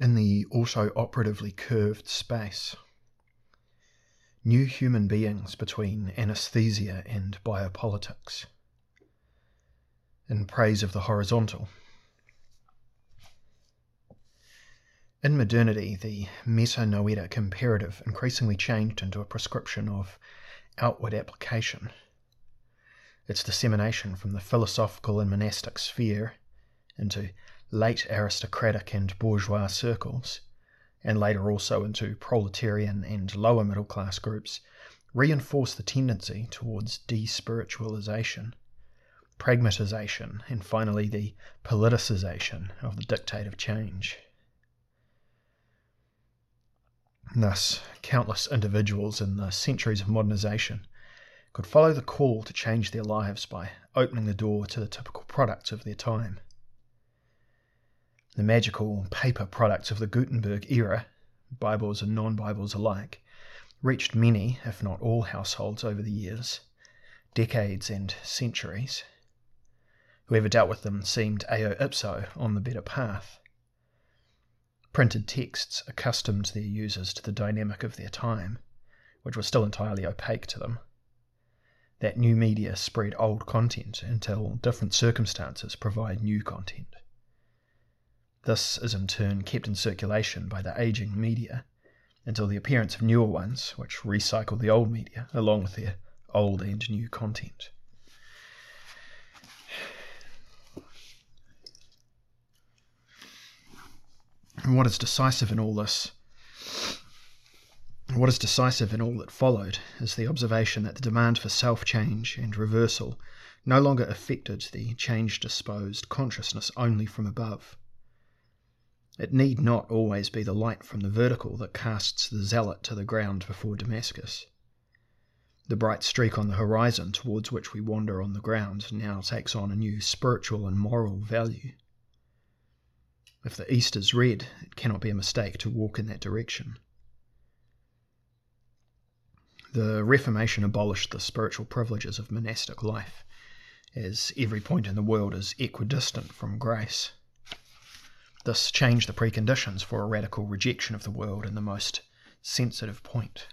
in the auto operatively curved space. New human beings between anesthesia and biopolitics. In praise of the horizontal. In modernity, the metanoetic imperative increasingly changed into a prescription of outward application. Its dissemination from the philosophical and monastic sphere into late aristocratic and bourgeois circles, and later also into proletarian and lower middle class groups, reinforce the tendency towards despiritualization, pragmatization, and finally the politicization of the dictate of change. Thus, countless individuals in the centuries of modernization could follow the call to change their lives by opening the door to the typical products of their time. The magical paper products of the Gutenberg era, Bibles and non Bibles alike, reached many, if not all, households over the years, decades and centuries. Whoever dealt with them seemed eo ipso on the better path. Printed texts accustomed their users to the dynamic of their time, which was still entirely opaque to them. That new media spread old content until different circumstances provide new content. This is in turn kept in circulation by the aging media until the appearance of newer ones, which recycle the old media along with their old and new content. And what is decisive in all this, what is decisive in all that followed, is the observation that the demand for self change and reversal no longer affected the change disposed consciousness only from above. It need not always be the light from the vertical that casts the zealot to the ground before Damascus. The bright streak on the horizon towards which we wander on the ground now takes on a new spiritual and moral value. If the east is red, it cannot be a mistake to walk in that direction. The Reformation abolished the spiritual privileges of monastic life, as every point in the world is equidistant from grace. This changed the preconditions for a radical rejection of the world in the most sensitive point.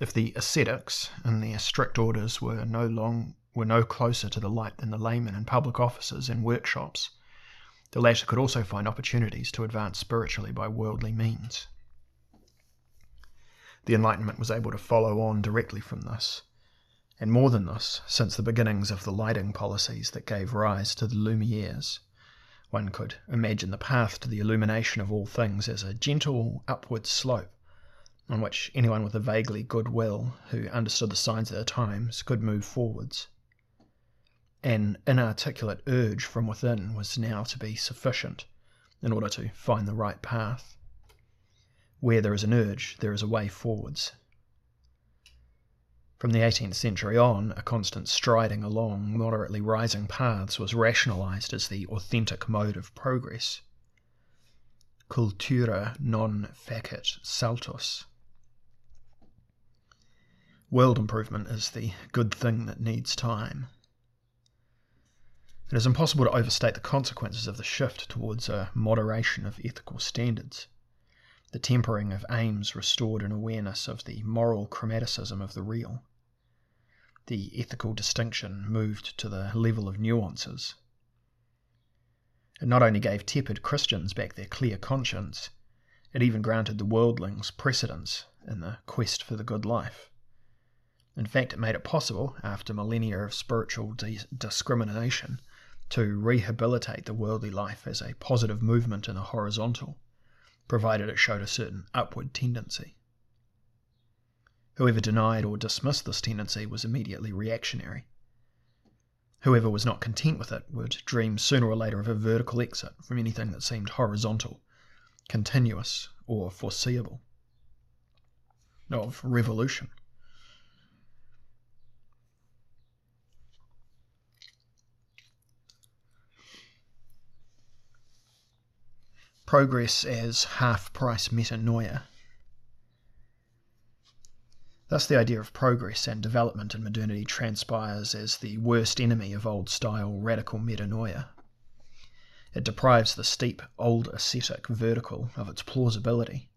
If the ascetics in their strict orders were no long were no closer to the light than the laymen in public offices and workshops, the latter could also find opportunities to advance spiritually by worldly means. The Enlightenment was able to follow on directly from this, and more than this, since the beginnings of the lighting policies that gave rise to the Lumieres. One could imagine the path to the illumination of all things as a gentle upward slope on which anyone with a vaguely good will who understood the signs of the times could move forwards. An inarticulate urge from within was now to be sufficient in order to find the right path. Where there is an urge, there is a way forwards. From the 18th century on, a constant striding along moderately rising paths was rationalized as the authentic mode of progress. Cultura non facit saltus. World improvement is the good thing that needs time. It is impossible to overstate the consequences of the shift towards a moderation of ethical standards, the tempering of aims restored in awareness of the moral chromaticism of the real. The ethical distinction moved to the level of nuances. It not only gave tepid Christians back their clear conscience, it even granted the worldlings precedence in the quest for the good life. In fact, it made it possible, after millennia of spiritual de- discrimination, to rehabilitate the worldly life as a positive movement in a horizontal, provided it showed a certain upward tendency. Whoever denied or dismissed this tendency was immediately reactionary. Whoever was not content with it would dream sooner or later of a vertical exit from anything that seemed horizontal, continuous, or foreseeable. Of revolution. progress as half price metanoia. Thus, the idea of progress and development in modernity transpires as the worst enemy of old style radical metanoia. It deprives the steep, old ascetic vertical of its plausibility,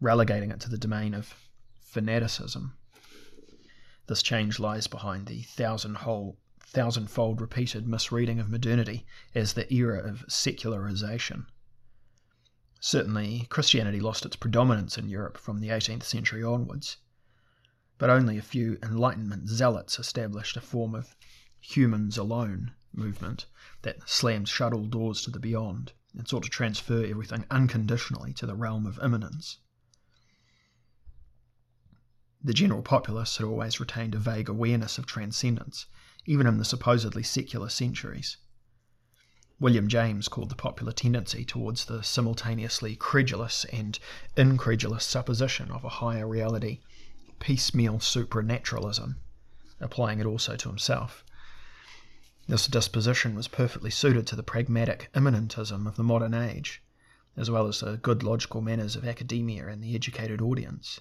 relegating it to the domain of fanaticism. This change lies behind the thousand-fold thousand-fold repeated misreading of modernity as the era of secularization. Certainly, Christianity lost its predominance in Europe from the 18th century onwards, but only a few Enlightenment zealots established a form of humans alone movement that slammed shuttle doors to the beyond and sought to transfer everything unconditionally to the realm of immanence. The general populace had always retained a vague awareness of transcendence, even in the supposedly secular centuries. William James called the popular tendency towards the simultaneously credulous and incredulous supposition of a higher reality piecemeal supranaturalism, applying it also to himself. This disposition was perfectly suited to the pragmatic immanentism of the modern age, as well as the good logical manners of academia and the educated audience.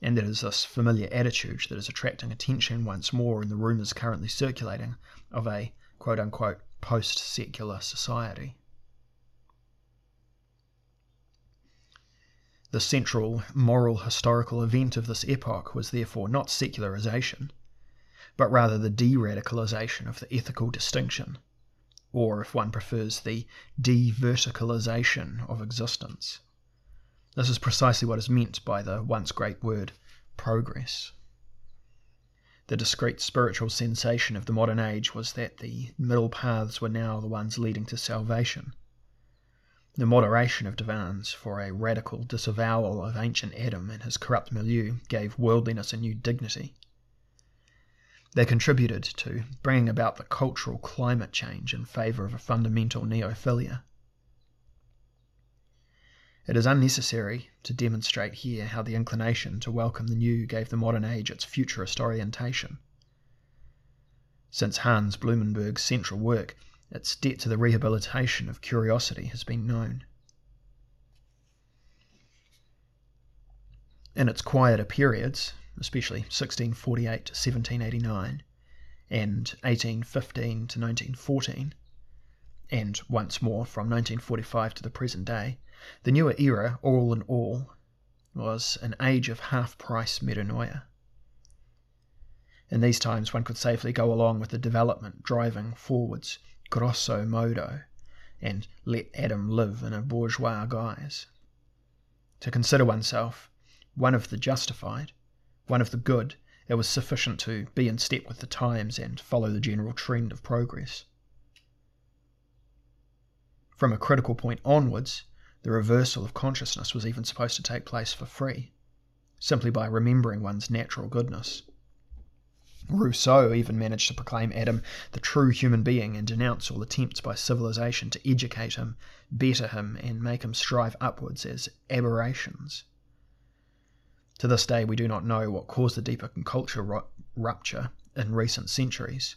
And it is this familiar attitude that is attracting attention once more in the rumours currently circulating of a quote unquote post secular society. The central moral historical event of this epoch was therefore not secularization, but rather the de radicalization of the ethical distinction, or, if one prefers, the de verticalization of existence. This is precisely what is meant by the once great word progress. The discrete spiritual sensation of the modern age was that the middle paths were now the ones leading to salvation. The moderation of demands for a radical disavowal of ancient Adam and his corrupt milieu gave worldliness a new dignity. They contributed to bringing about the cultural climate change in favour of a fundamental neophilia. It is unnecessary to demonstrate here how the inclination to welcome the new gave the modern age its futurist orientation. Since Hans Blumenberg's central work, its debt to the rehabilitation of curiosity has been known. In its quieter periods, especially 1648 to 1789 and 1815 to 1914, and once more from 1945 to the present day, the newer era, all in all, was an age of half price metanoia. In these times, one could safely go along with the development driving forwards grosso modo and let Adam live in a bourgeois guise. To consider oneself one of the justified one of the good, it was sufficient to be in step with the times and follow the general trend of progress. From a critical point onwards, the reversal of consciousness was even supposed to take place for free, simply by remembering one's natural goodness. Rousseau even managed to proclaim Adam the true human being and denounce all attempts by civilization to educate him, better him, and make him strive upwards as aberrations. To this day, we do not know what caused the deeper culture rupture in recent centuries.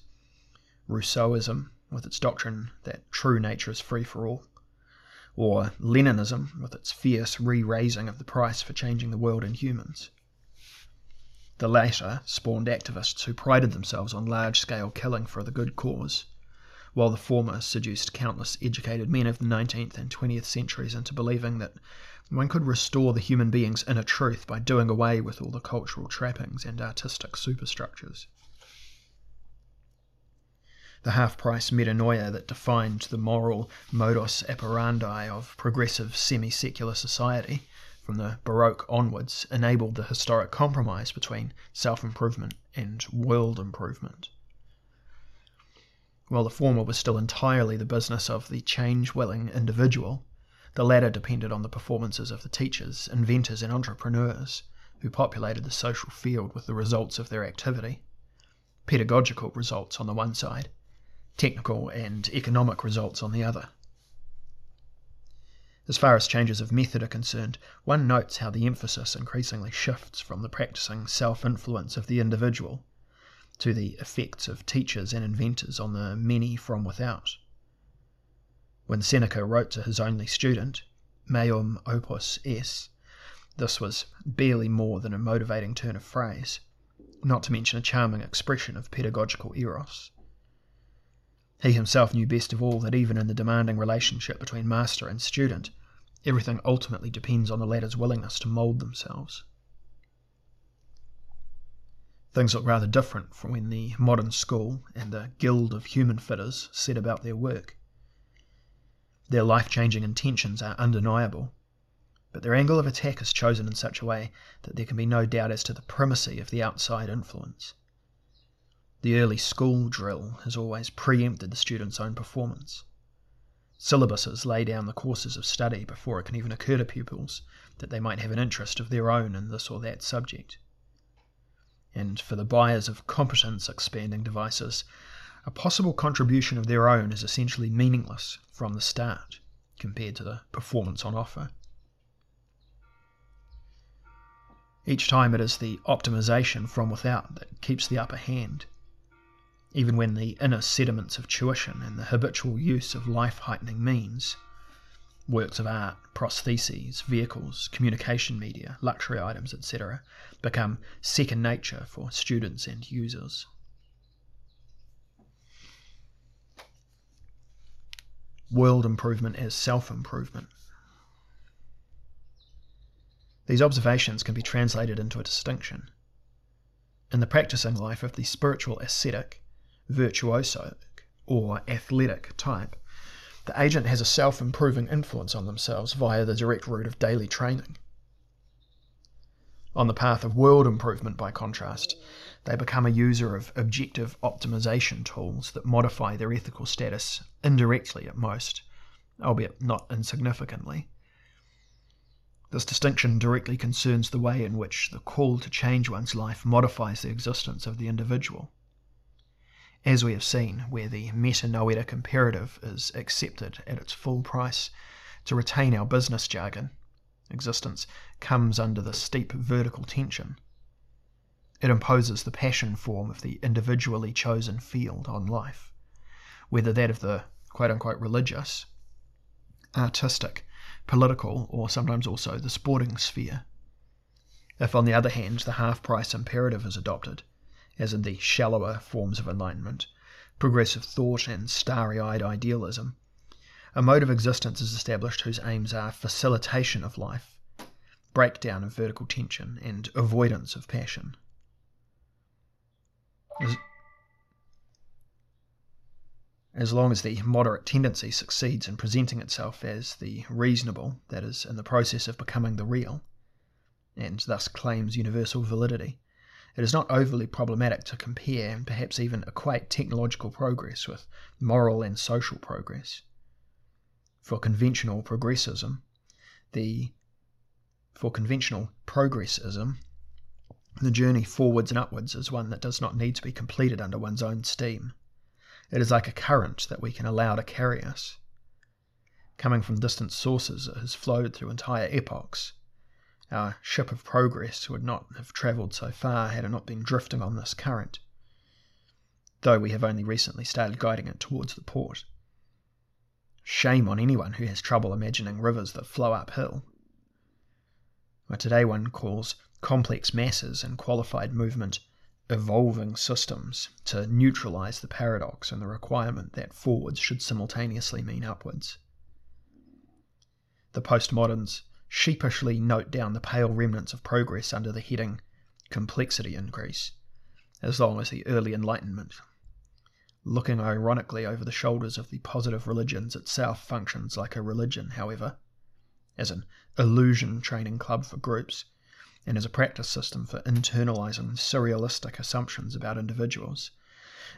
Rousseauism, with its doctrine that true nature is free for all, or Leninism, with its fierce re raising of the price for changing the world and humans. The latter spawned activists who prided themselves on large scale killing for the good cause, while the former seduced countless educated men of the 19th and 20th centuries into believing that one could restore the human being's inner truth by doing away with all the cultural trappings and artistic superstructures. The half price metanoia that defined the moral modus operandi of progressive semi secular society from the Baroque onwards enabled the historic compromise between self improvement and world improvement. While the former was still entirely the business of the change willing individual, the latter depended on the performances of the teachers, inventors, and entrepreneurs who populated the social field with the results of their activity. Pedagogical results on the one side, technical and economic results on the other. As far as changes of method are concerned, one notes how the emphasis increasingly shifts from the practicing self influence of the individual to the effects of teachers and inventors on the many from without. When Seneca wrote to his only student, Meum opus es, this was barely more than a motivating turn of phrase, not to mention a charming expression of pedagogical eros. He himself knew best of all that even in the demanding relationship between master and student, everything ultimately depends on the latter's willingness to mould themselves. Things look rather different from when the modern school and the guild of human fitters set about their work. Their life changing intentions are undeniable, but their angle of attack is chosen in such a way that there can be no doubt as to the primacy of the outside influence. The early school drill has always preempted the student's own performance. Syllabuses lay down the courses of study before it can even occur to pupils that they might have an interest of their own in this or that subject. And for the buyers of competence expanding devices, a possible contribution of their own is essentially meaningless from the start compared to the performance on offer. Each time it is the optimization from without that keeps the upper hand even when the inner sediments of tuition and the habitual use of life heightening means works of art, prostheses, vehicles, communication media, luxury items, etc., become second nature for students and users. World improvement as self improvement. These observations can be translated into a distinction. In the practicing life of the spiritual ascetic, virtuoso or athletic type, the agent has a self improving influence on themselves via the direct route of daily training. On the path of world improvement, by contrast, they become a user of objective optimization tools that modify their ethical status indirectly at most, albeit not insignificantly. This distinction directly concerns the way in which the call to change one's life modifies the existence of the individual as we have seen, where the meta metanoetic imperative is accepted at its full price to retain our business jargon, existence comes under the steep vertical tension. It imposes the passion form of the individually chosen field on life, whether that of the quote unquote religious, artistic, political, or sometimes also the sporting sphere. If, on the other hand, the half price imperative is adopted, as in the shallower forms of enlightenment, progressive thought, and starry eyed idealism. A mode of existence is established whose aims are facilitation of life, breakdown of vertical tension, and avoidance of passion. As, as long as the moderate tendency succeeds in presenting itself as the reasonable, that is, in the process of becoming the real, and thus claims universal validity, it is not overly problematic to compare and perhaps even equate technological progress with moral and social progress. For conventional progressism, the for conventional progressism, the journey forwards and upwards is one that does not need to be completed under one's own steam. It is like a current that we can allow to carry us. Coming from distant sources, it has flowed through entire epochs, our ship of progress would not have travelled so far had it not been drifting on this current, though we have only recently started guiding it towards the port. Shame on anyone who has trouble imagining rivers that flow uphill. What today one calls complex masses and qualified movement evolving systems to neutralize the paradox and the requirement that forwards should simultaneously mean upwards. The postmoderns sheepishly note down the pale remnants of progress under the heading Complexity Increase, as long as the early Enlightenment, looking ironically over the shoulders of the positive religions itself, functions like a religion, however, as an illusion training club for groups, and as a practice system for internalizing surrealistic assumptions about individuals.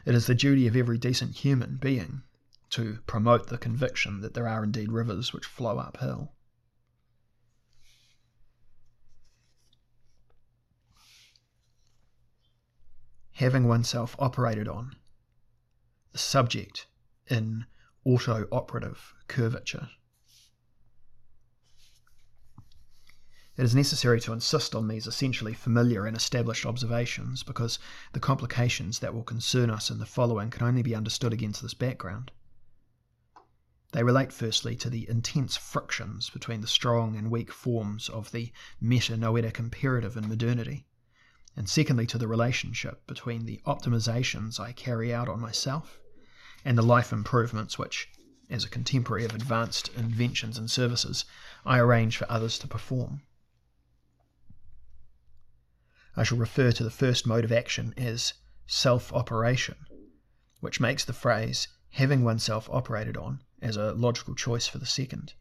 It is the duty of every decent human being to promote the conviction that there are indeed rivers which flow uphill. Having oneself operated on, the subject in auto operative curvature. It is necessary to insist on these essentially familiar and established observations because the complications that will concern us in the following can only be understood against this background. They relate firstly to the intense frictions between the strong and weak forms of the meta noetic imperative in modernity and secondly to the relationship between the optimizations I carry out on myself and the life improvements which, as a contemporary of advanced inventions and services, I arrange for others to perform. I shall refer to the first mode of action as self operation, which makes the phrase having oneself operated on as a logical choice for the second.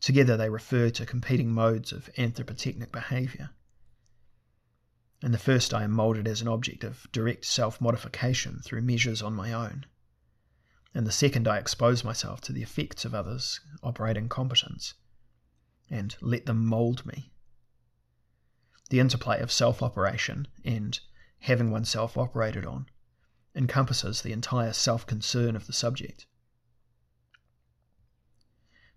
Together they refer to competing modes of anthropotechnic behaviour. In the first, I am moulded as an object of direct self modification through measures on my own. In the second, I expose myself to the effects of others' operating competence and let them mould me the interplay of self operation and having oneself operated on encompasses the entire self concern of the subject.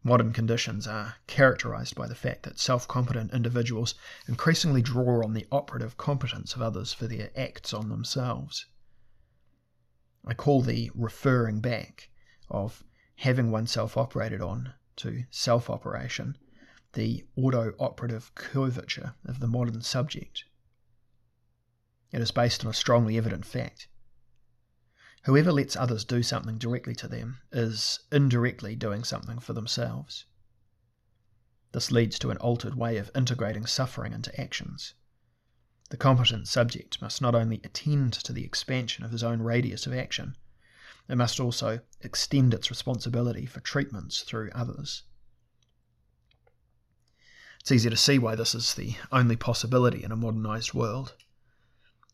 Modern conditions are characterized by the fact that self competent individuals increasingly draw on the operative competence of others for their acts on themselves. I call the referring back of having oneself operated on to self operation the auto operative curvature of the modern subject. It is based on a strongly evident fact. Whoever lets others do something directly to them is indirectly doing something for themselves. This leads to an altered way of integrating suffering into actions. The competent subject must not only attend to the expansion of his own radius of action, it must also extend its responsibility for treatments through others. It's easy to see why this is the only possibility in a modernized world.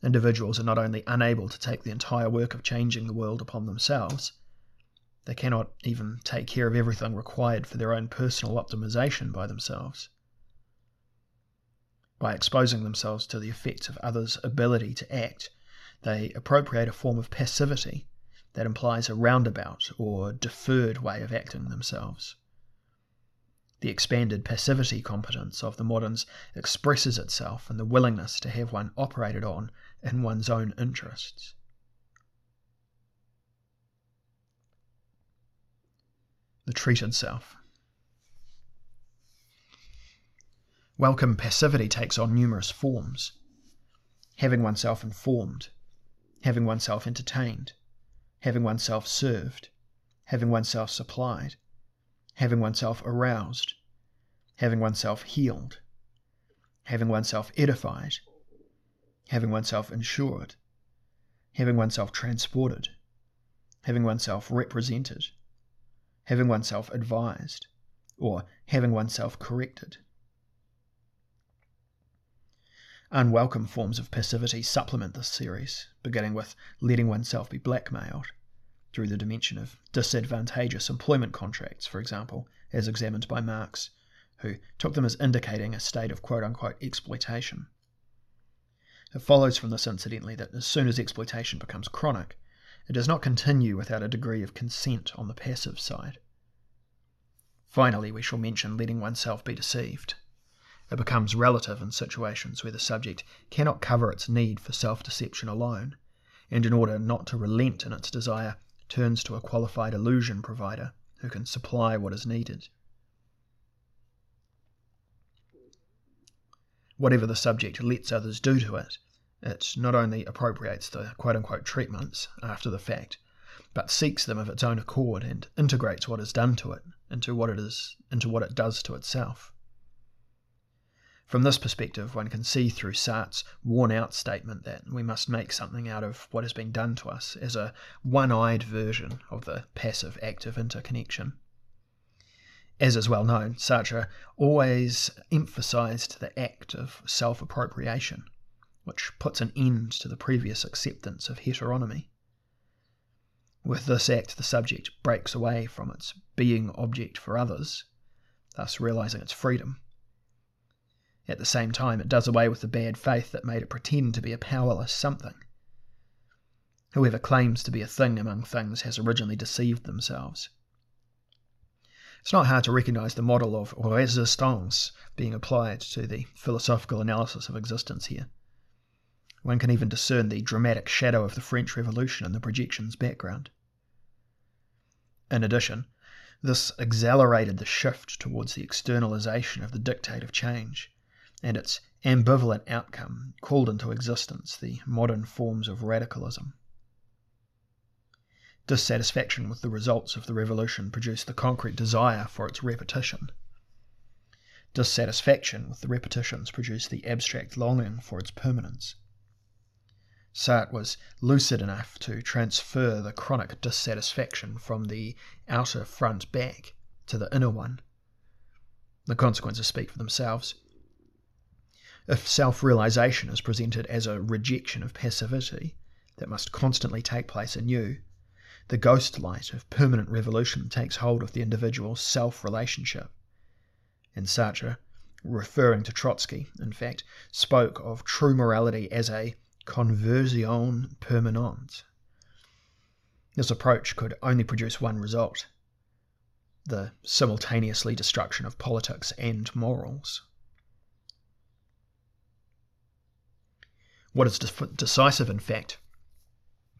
Individuals are not only unable to take the entire work of changing the world upon themselves, they cannot even take care of everything required for their own personal optimization by themselves. By exposing themselves to the effects of others' ability to act, they appropriate a form of passivity that implies a roundabout or deferred way of acting themselves. The expanded passivity competence of the moderns expresses itself in the willingness to have one operated on in one's own interests. The treated self. Welcome passivity takes on numerous forms. Having oneself informed, having oneself entertained, having oneself served, having oneself supplied, having oneself aroused, having oneself healed, having oneself edified, having oneself insured, having oneself transported, having oneself represented, having oneself advised, or having oneself corrected. Unwelcome forms of passivity supplement this series, beginning with letting oneself be blackmailed, through the dimension of disadvantageous employment contracts, for example, as examined by Marx, who took them as indicating a state of quote unquote exploitation. It follows from this, incidentally, that as soon as exploitation becomes chronic, it does not continue without a degree of consent on the passive side. Finally, we shall mention letting oneself be deceived. It becomes relative in situations where the subject cannot cover its need for self deception alone, and in order not to relent in its desire, turns to a qualified illusion provider who can supply what is needed. Whatever the subject lets others do to it, it not only appropriates the quote unquote treatments after the fact, but seeks them of its own accord and integrates what is done to it into what it is into what it does to itself. From this perspective, one can see through Sartre's worn out statement that we must make something out of what has been done to us as a one eyed version of the passive active interconnection. As is well known, Sartre always emphasized the act of self appropriation, which puts an end to the previous acceptance of heteronomy. With this act, the subject breaks away from its being object for others, thus realizing its freedom at the same time, it does away with the bad faith that made it pretend to be a powerless something. Whoever claims to be a thing among things has originally deceived themselves. It's not hard to recognize the model of resistance being applied to the philosophical analysis of existence here. One can even discern the dramatic shadow of the French Revolution in the projection's background. In addition, this accelerated the shift towards the externalization of the dictate of change and its ambivalent outcome called into existence the modern forms of radicalism. Dissatisfaction with the results of the revolution produced the concrete desire for its repetition. Dissatisfaction with the repetitions produced the abstract longing for its permanence. Sartre was lucid enough to transfer the chronic dissatisfaction from the outer front back to the inner one. The consequences speak for themselves. If self realization is presented as a rejection of passivity that must constantly take place anew, the ghost light of permanent revolution takes hold of the individual's self relationship. And Sartre, referring to Trotsky, in fact, spoke of true morality as a conversion permanente. This approach could only produce one result the simultaneously destruction of politics and morals. What is decisive, in fact,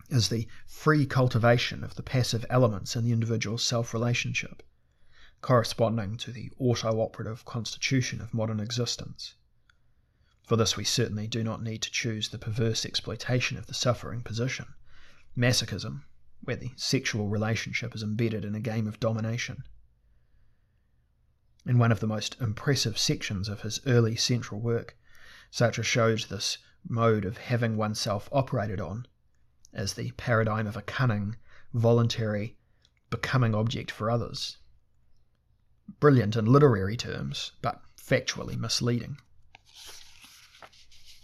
is the free cultivation of the passive elements in the individual's self relationship, corresponding to the auto operative constitution of modern existence. For this, we certainly do not need to choose the perverse exploitation of the suffering position, masochism, where the sexual relationship is embedded in a game of domination. In one of the most impressive sections of his early central work, Sartre shows this mode of having oneself operated on as the paradigm of a cunning, voluntary, becoming object for others. Brilliant in literary terms, but factually misleading.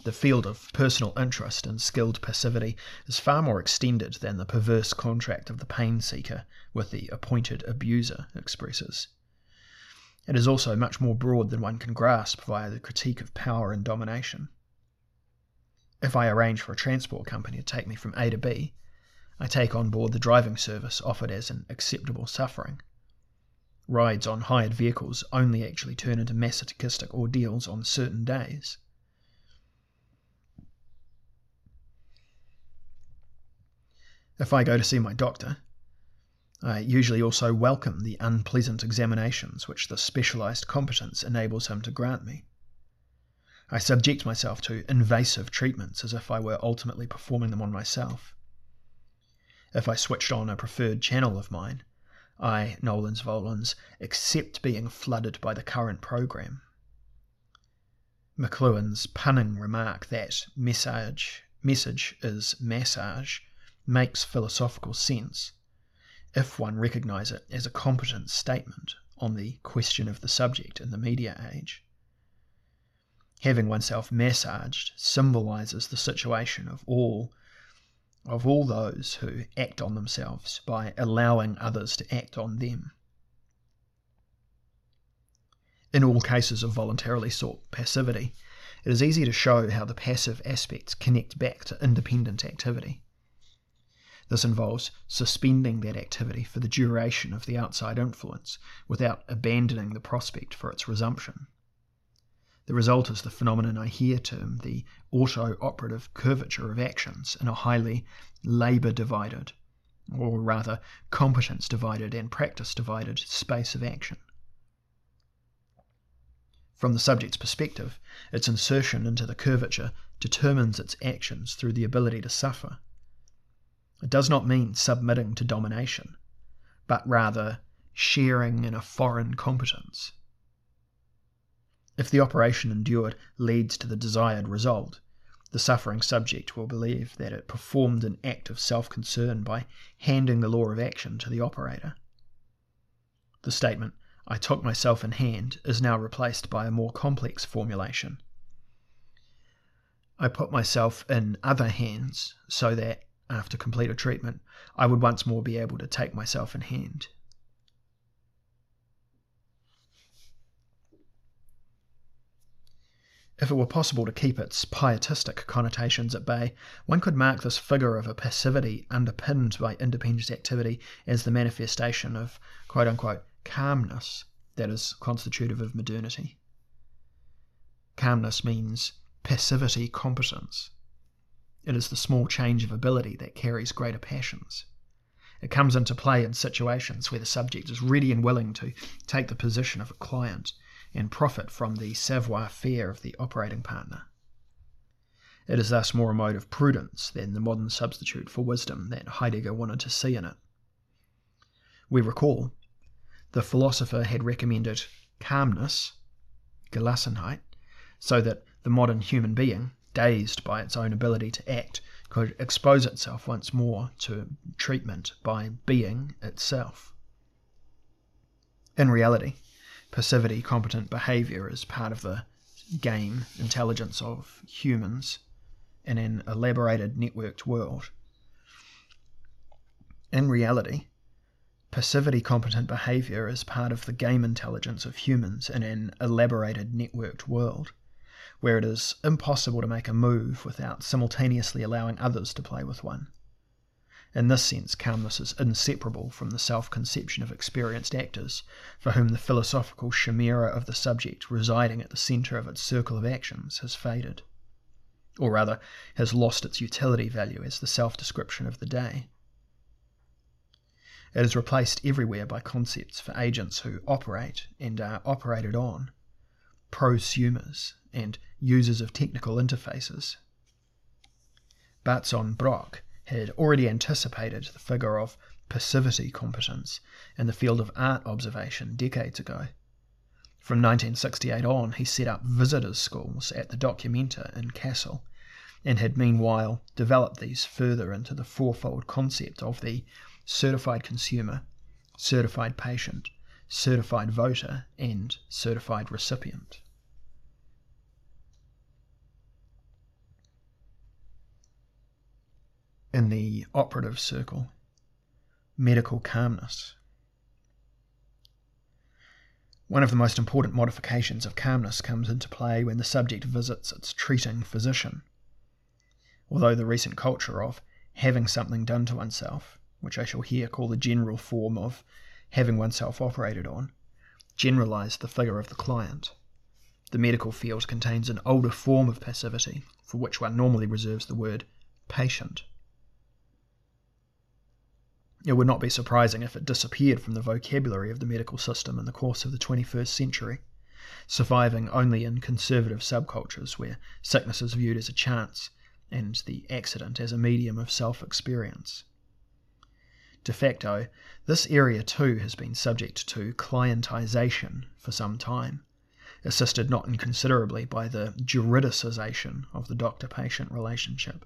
The field of personal interest and skilled passivity is far more extended than the perverse contract of the pain seeker with the appointed abuser expresses. It is also much more broad than one can grasp via the critique of power and domination. If I arrange for a transport company to take me from A to B, I take on board the driving service offered as an acceptable suffering. Rides on hired vehicles only actually turn into masochistic ordeals on certain days. If I go to see my doctor, I usually also welcome the unpleasant examinations which the specialized competence enables him to grant me. I subject myself to invasive treatments as if I were ultimately performing them on myself. If I switched on a preferred channel of mine, I, Nolens Volens, accept being flooded by the current program. McLuhan's punning remark that message, message is massage makes philosophical sense if one recognize it as a competent statement on the question of the subject in the media age. Having oneself massaged symbolizes the situation of all of all those who act on themselves by allowing others to act on them. In all cases of voluntarily sought passivity, it is easy to show how the passive aspects connect back to independent activity. This involves suspending that activity for the duration of the outside influence without abandoning the prospect for its resumption. The result is the phenomenon I here term the auto operative curvature of actions in a highly labour divided, or rather competence divided and practice divided space of action. From the subject's perspective, its insertion into the curvature determines its actions through the ability to suffer it does not mean submitting to domination, but rather sharing in a foreign competence. If the operation endured leads to the desired result, the suffering subject will believe that it performed an act of self concern by handing the law of action to the operator. The statement, I took myself in hand, is now replaced by a more complex formulation. I put myself in other hands so that after completed treatment, I would once more be able to take myself in hand. If it were possible to keep its pietistic connotations at bay, one could mark this figure of a passivity underpinned by independent activity as the manifestation of quote unquote calmness that is constitutive of modernity. Calmness means passivity competence. It is the small change of ability that carries greater passions. It comes into play in situations where the subject is ready and willing to take the position of a client and profit from the savoir faire of the operating partner. It is thus more a mode of prudence than the modern substitute for wisdom that Heidegger wanted to see in it. We recall the philosopher had recommended calmness, Gelassenheit, so that the modern human being, dazed by its own ability to act, could expose itself once more to treatment by being itself. In reality, passivity competent behavior is part of the game intelligence of humans in an elaborated networked world. In reality, passivity competent behavior is part of the game intelligence of humans in an elaborated networked world, where it is impossible to make a move without simultaneously allowing others to play with one. In this sense, calmness is inseparable from the self conception of experienced actors, for whom the philosophical chimera of the subject residing at the centre of its circle of actions has faded, or rather, has lost its utility value as the self description of the day. It is replaced everywhere by concepts for agents who operate and are operated on, prosumers, and users of technical interfaces. Bazon Brock had already anticipated the figure of passivity competence in the field of art observation decades ago. From 1968 on, he set up visitors' schools at the Documenta in Kassel and had meanwhile developed these further into the fourfold concept of the certified consumer, certified patient, certified voter, and certified recipient. In the operative circle medical calmness. One of the most important modifications of calmness comes into play when the subject visits its treating physician. Although the recent culture of having something done to oneself, which I shall here call the general form of having oneself operated on, generalized the figure of the client. The medical field contains an older form of passivity, for which one normally reserves the word patient. It would not be surprising if it disappeared from the vocabulary of the medical system in the course of the 21st century, surviving only in conservative subcultures where sickness is viewed as a chance and the accident as a medium of self experience. De facto, this area too has been subject to clientization for some time, assisted not inconsiderably by the juridicization of the doctor patient relationship.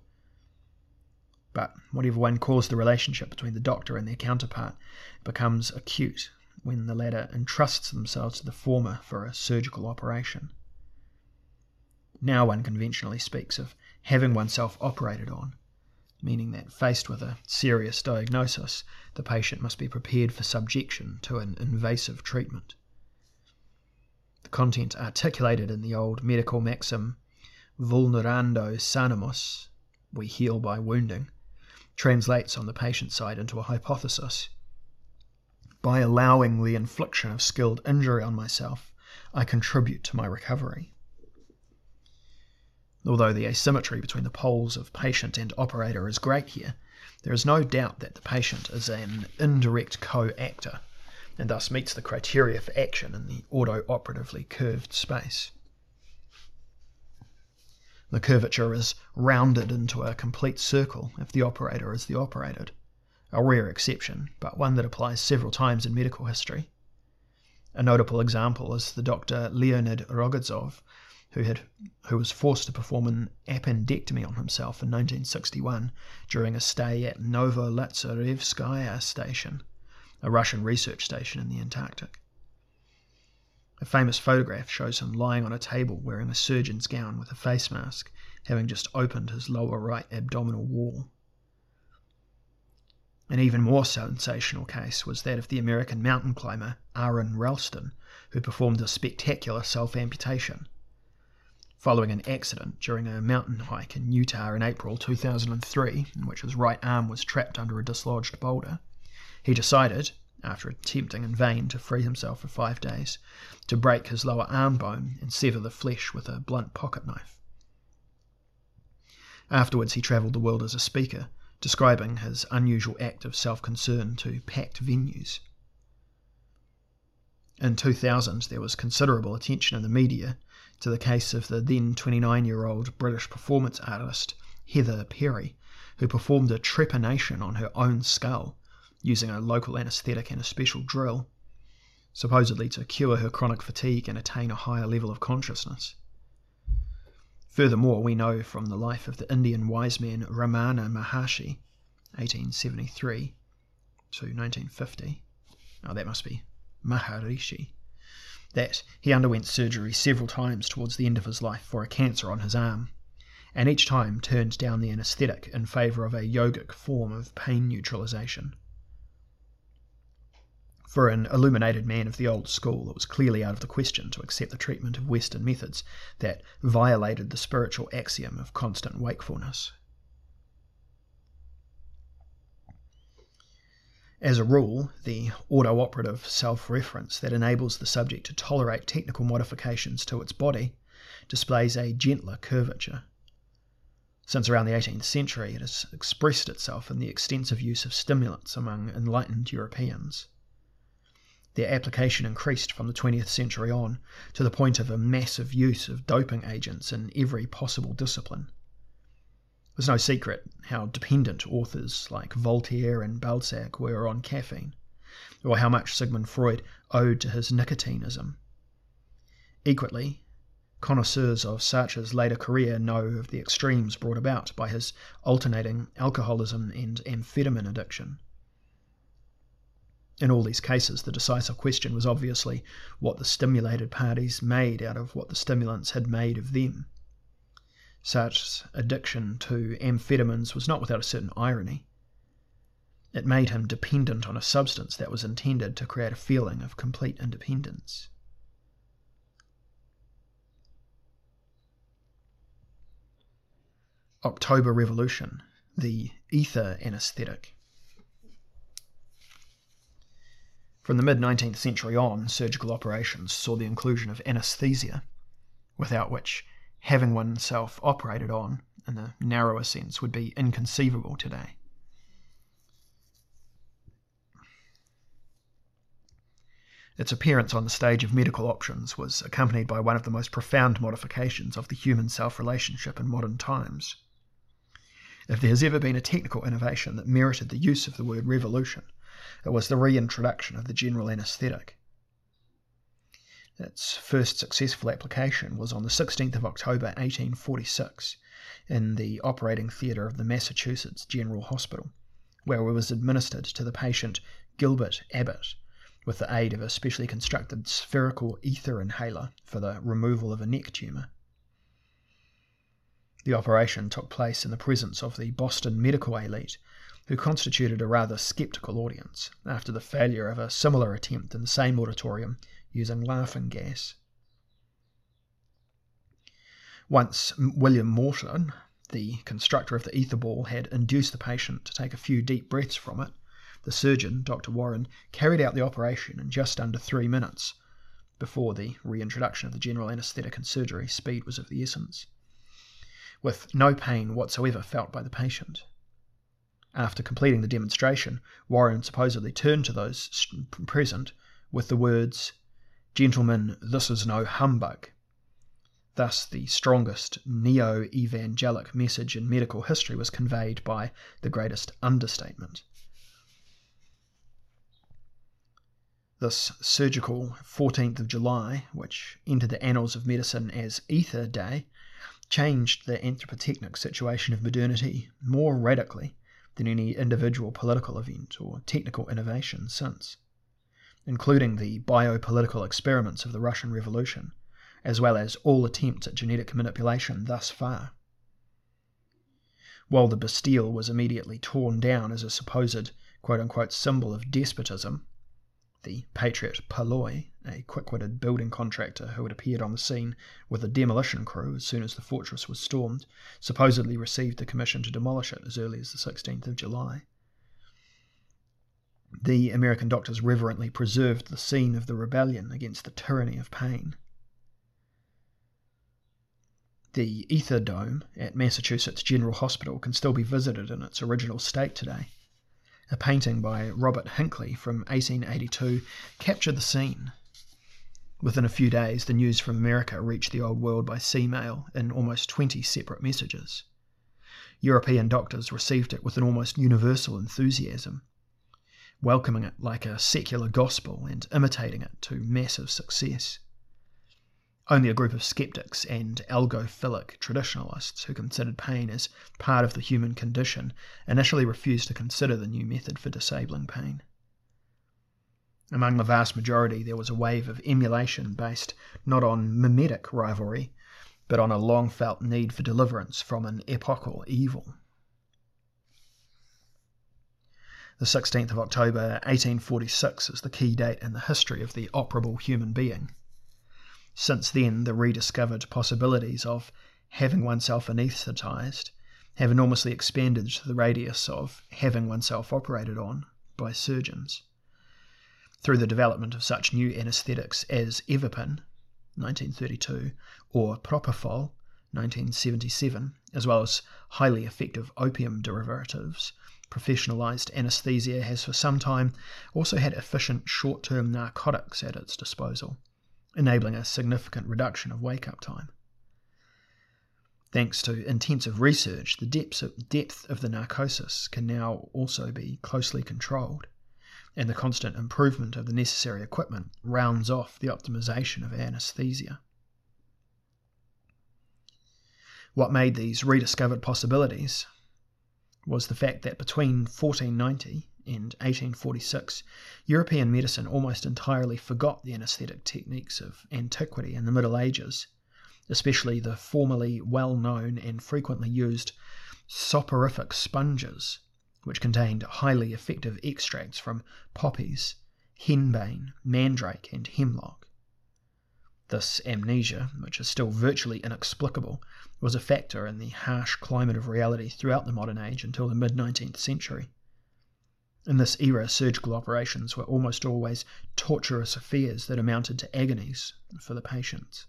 But whatever one calls the relationship between the doctor and their counterpart becomes acute when the latter entrusts themselves to the former for a surgical operation. Now one conventionally speaks of having oneself operated on, meaning that faced with a serious diagnosis, the patient must be prepared for subjection to an invasive treatment. The content articulated in the old medical maxim, vulnerando sanimus, we heal by wounding, translates on the patient side into a hypothesis. By allowing the infliction of skilled injury on myself, I contribute to my recovery. Although the asymmetry between the poles of patient and operator is great here, there is no doubt that the patient is an indirect co actor and thus meets the criteria for action in the auto operatively curved space. The curvature is rounded into a complete circle if the operator is the operated, a rare exception, but one that applies several times in medical history. A notable example is the doctor Leonid Rogozov, who, had, who was forced to perform an appendectomy on himself in 1961 during a stay at Lazarevskaya station, a Russian research station in the Antarctic. A famous photograph shows him lying on a table wearing a surgeon's gown with a face mask, having just opened his lower right abdominal wall. An even more sensational case was that of the American mountain climber Aron Ralston, who performed a spectacular self amputation. Following an accident during a mountain hike in Utah in April 2003, in which his right arm was trapped under a dislodged boulder, he decided, after attempting in vain to free himself for five days, to break his lower arm bone and sever the flesh with a blunt pocket knife. Afterwards, he travelled the world as a speaker, describing his unusual act of self concern to packed venues. In 2000, there was considerable attention in the media to the case of the then 29 year old British performance artist Heather Perry, who performed a trepanation on her own skull using a local anaesthetic and a special drill, supposedly to cure her chronic fatigue and attain a higher level of consciousness. Furthermore, we know from the life of the Indian wise man Ramana Maharshi, 1873 to 1950, oh, that must be Maharishi, that he underwent surgery several times towards the end of his life for a cancer on his arm, and each time turned down the anaesthetic in favour of a yogic form of pain neutralisation. For an illuminated man of the old school, it was clearly out of the question to accept the treatment of Western methods that violated the spiritual axiom of constant wakefulness. As a rule, the auto operative self reference that enables the subject to tolerate technical modifications to its body displays a gentler curvature. Since around the 18th century, it has expressed itself in the extensive use of stimulants among enlightened Europeans. Their application increased from the 20th century on to the point of a massive use of doping agents in every possible discipline. It was no secret how dependent authors like Voltaire and Balzac were on caffeine, or how much Sigmund Freud owed to his nicotinism. Equally, connoisseurs of Sartre's later career know of the extremes brought about by his alternating alcoholism and amphetamine addiction. In all these cases, the decisive question was obviously what the stimulated parties made out of what the stimulants had made of them. Sartre's addiction to amphetamines was not without a certain irony. It made him dependent on a substance that was intended to create a feeling of complete independence. October Revolution, the ether anesthetic. From the mid 19th century on, surgical operations saw the inclusion of anesthesia, without which having oneself operated on, in the narrower sense, would be inconceivable today. Its appearance on the stage of medical options was accompanied by one of the most profound modifications of the human self relationship in modern times. If there has ever been a technical innovation that merited the use of the word revolution, it was the reintroduction of the general anaesthetic. Its first successful application was on the 16th of October 1846 in the operating theatre of the Massachusetts General Hospital, where it was administered to the patient Gilbert Abbott with the aid of a specially constructed spherical ether inhaler for the removal of a neck tumour. The operation took place in the presence of the Boston medical elite, who constituted a rather sceptical audience after the failure of a similar attempt in the same auditorium using laughing gas. Once William Morton, the constructor of the ether ball, had induced the patient to take a few deep breaths from it, the surgeon, Dr. Warren, carried out the operation in just under three minutes. Before the reintroduction of the general anaesthetic and surgery, speed was of the essence. With no pain whatsoever felt by the patient. After completing the demonstration, Warren supposedly turned to those present with the words, Gentlemen, this is no humbug. Thus, the strongest neo evangelic message in medical history was conveyed by the greatest understatement. This surgical 14th of July, which entered the annals of medicine as Ether Day, changed the anthropotechnic situation of modernity more radically than any individual political event or technical innovation since including the biopolitical experiments of the Russian Revolution, as well as all attempts at genetic manipulation thus far. While the Bastille was immediately torn down as a supposed quote unquote symbol of despotism, the patriot Palloy, a quick witted building contractor who had appeared on the scene with a demolition crew as soon as the fortress was stormed, supposedly received the commission to demolish it as early as the 16th of July. The American doctors reverently preserved the scene of the rebellion against the tyranny of pain. The Ether Dome at Massachusetts General Hospital can still be visited in its original state today. A painting by Robert Hinckley from 1882 captured the scene. Within a few days, the news from America reached the old world by sea mail in almost 20 separate messages. European doctors received it with an almost universal enthusiasm welcoming it like a secular gospel and imitating it to massive success. Only a group of skeptics and algophilic traditionalists who considered pain as part of the human condition initially refused to consider the new method for disabling pain. Among the vast majority, there was a wave of emulation based not on mimetic rivalry, but on a long felt need for deliverance from an epochal evil. The 16th of October 1846 is the key date in the history of the operable human being. Since then, the rediscovered possibilities of having oneself anaesthetized have enormously expanded the radius of having oneself operated on by surgeons. Through the development of such new anesthetics as Evipan, 1932, or Propofol, 1977, as well as highly effective opium derivatives, professionalized anesthesia has for some time also had efficient short term narcotics at its disposal enabling a significant reduction of wake up time. Thanks to intensive research, the depth of, depth of the narcosis can now also be closely controlled, and the constant improvement of the necessary equipment rounds off the optimization of anesthesia. What made these rediscovered possibilities was the fact that between 1490 and 1846, European medicine almost entirely forgot the anaesthetic techniques of antiquity and the Middle Ages, especially the formerly well known and frequently used soporific sponges, which contained highly effective extracts from poppies, henbane, mandrake, and hemlock. This amnesia, which is still virtually inexplicable, was a factor in the harsh climate of reality throughout the modern age until the mid 19th century. In this era, surgical operations were almost always torturous affairs that amounted to agonies for the patients.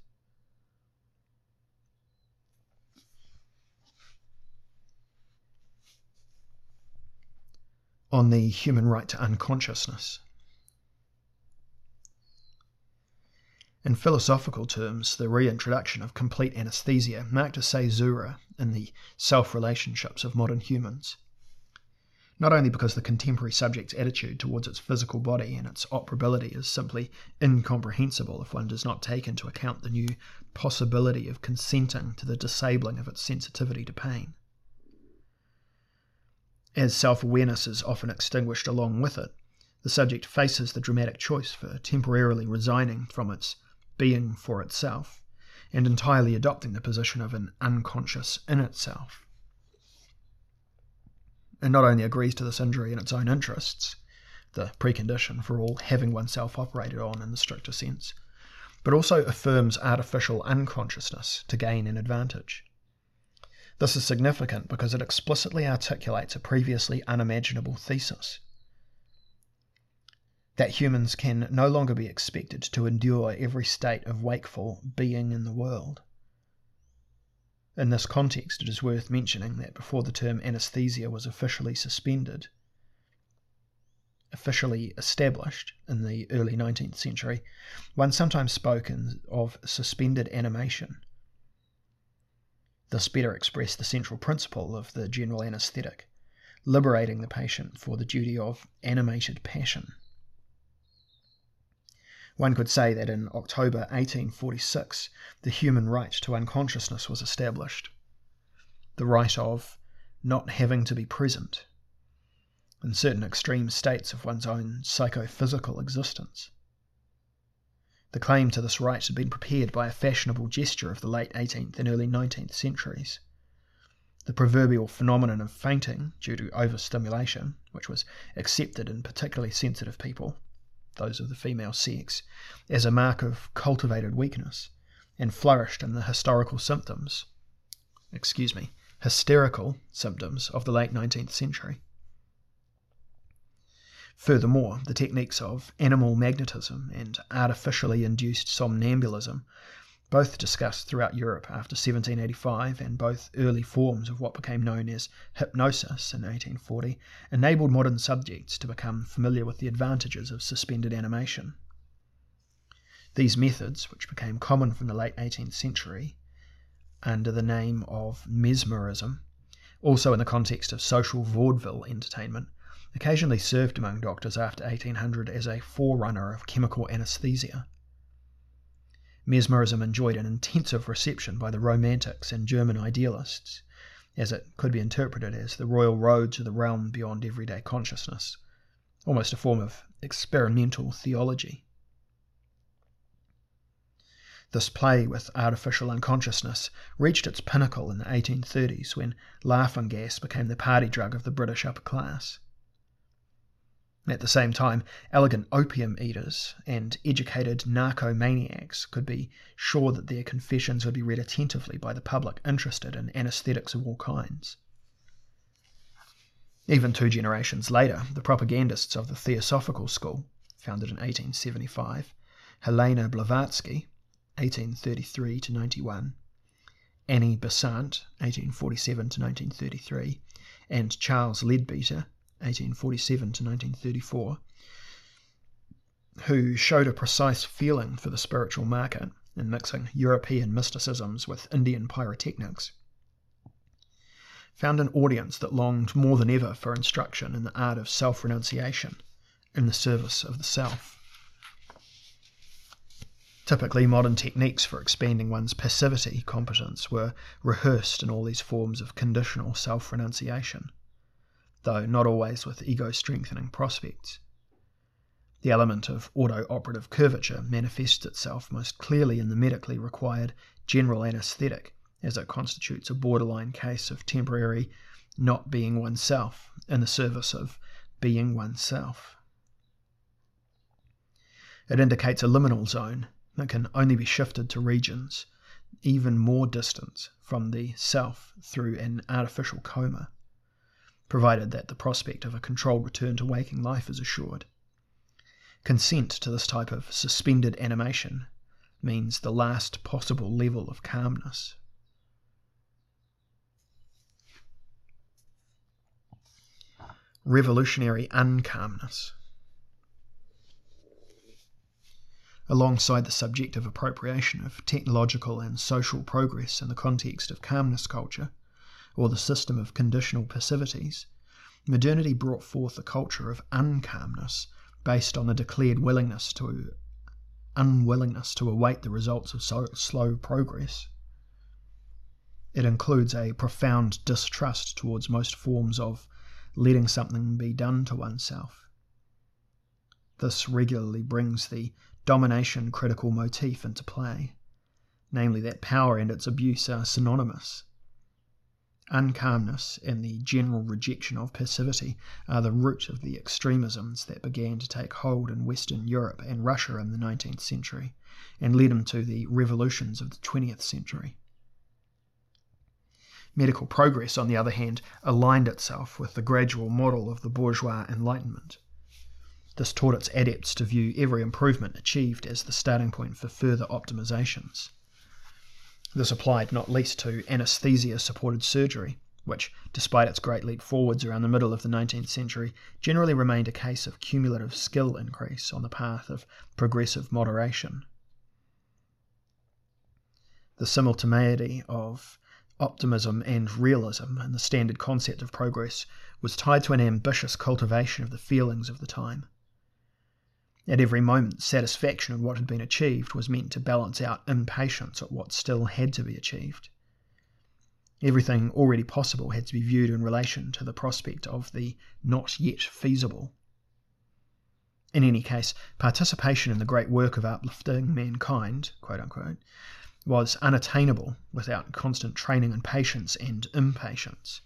On the human right to unconsciousness. In philosophical terms, the reintroduction of complete anesthesia marked a caesura in the self relationships of modern humans not only because the contemporary subject's attitude towards its physical body and its operability is simply incomprehensible if one does not take into account the new possibility of consenting to the disabling of its sensitivity to pain. As self awareness is often extinguished along with it, the subject faces the dramatic choice for temporarily resigning from its being for itself and entirely adopting the position of an unconscious in itself and not only agrees to this injury in its own interests, the precondition for all having oneself operated on in the stricter sense, but also affirms artificial unconsciousness to gain an advantage. This is significant because it explicitly articulates a previously unimaginable thesis that humans can no longer be expected to endure every state of wakeful being in the world. In this context, it is worth mentioning that before the term anesthesia was officially suspended, officially established in the early 19th century, one sometimes spoke of suspended animation. This better expressed the central principle of the general anesthetic, liberating the patient for the duty of animated passion. One could say that in October 1846 the human right to unconsciousness was established. The right of not having to be present in certain extreme states of one's own psychophysical existence. The claim to this right had been prepared by a fashionable gesture of the late 18th and early 19th centuries. The proverbial phenomenon of fainting due to overstimulation, which was accepted in particularly sensitive people, those of the female sex, as a mark of cultivated weakness, and flourished in the historical symptoms, excuse me, hysterical symptoms of the late 19th century. Furthermore, the techniques of animal magnetism and artificially induced somnambulism both discussed throughout Europe after 1785, and both early forms of what became known as hypnosis in 1840, enabled modern subjects to become familiar with the advantages of suspended animation. These methods, which became common from the late 18th century under the name of mesmerism, also in the context of social vaudeville entertainment, occasionally served among doctors after 1800 as a forerunner of chemical anesthesia. Mesmerism enjoyed an intensive reception by the Romantics and German idealists, as it could be interpreted as the royal road to the realm beyond everyday consciousness, almost a form of experimental theology. This play with artificial unconsciousness reached its pinnacle in the 1830s when laughing gas became the party drug of the British upper class. At the same time, elegant opium eaters and educated narcomaniacs could be sure that their confessions would be read attentively by the public interested in anesthetics of all kinds. Even two generations later, the propagandists of the Theosophical School, founded in 1875, Helena Blavatsky, 1833 to 91, Annie Besant, 1847 to 1933, and Charles Leadbeater, 1847 to 1934, who showed a precise feeling for the spiritual market in mixing European mysticisms with Indian pyrotechnics, found an audience that longed more than ever for instruction in the art of self renunciation in the service of the self. Typically, modern techniques for expanding one's passivity competence were rehearsed in all these forms of conditional self renunciation, though not always with ego strengthening prospects. The element of auto operative curvature manifests itself most clearly in the medically required general anesthetic, as it constitutes a borderline case of temporary not being oneself in the service of being oneself. It indicates a liminal zone that can only be shifted to regions even more distant from the self through an artificial coma, provided that the prospect of a controlled return to waking life is assured. Consent to this type of suspended animation means the last possible level of calmness. Revolutionary uncalmness. alongside the subjective appropriation of technological and social progress in the context of calmness culture, or the system of conditional passivities, modernity brought forth a culture of uncalmness based on the declared willingness to unwillingness to await the results of so slow progress. It includes a profound distrust towards most forms of letting something be done to oneself. This regularly brings the domination critical motif into play, namely that power and its abuse are synonymous. Uncalmness and the general rejection of passivity are the root of the extremisms that began to take hold in Western Europe and Russia in the 19th century and led them to the revolutions of the 20th century. Medical progress, on the other hand, aligned itself with the gradual model of the bourgeois Enlightenment. This taught its adepts to view every improvement achieved as the starting point for further optimizations. This applied not least to anesthesia supported surgery, which, despite its great leap forwards around the middle of the 19th century, generally remained a case of cumulative skill increase on the path of progressive moderation. The simultaneity of optimism and realism in the standard concept of progress was tied to an ambitious cultivation of the feelings of the time. At every moment, satisfaction in what had been achieved was meant to balance out impatience at what still had to be achieved. Everything already possible had to be viewed in relation to the prospect of the not yet feasible. In any case, participation in the great work of uplifting mankind, quote unquote, was unattainable without constant training in patience and impatience.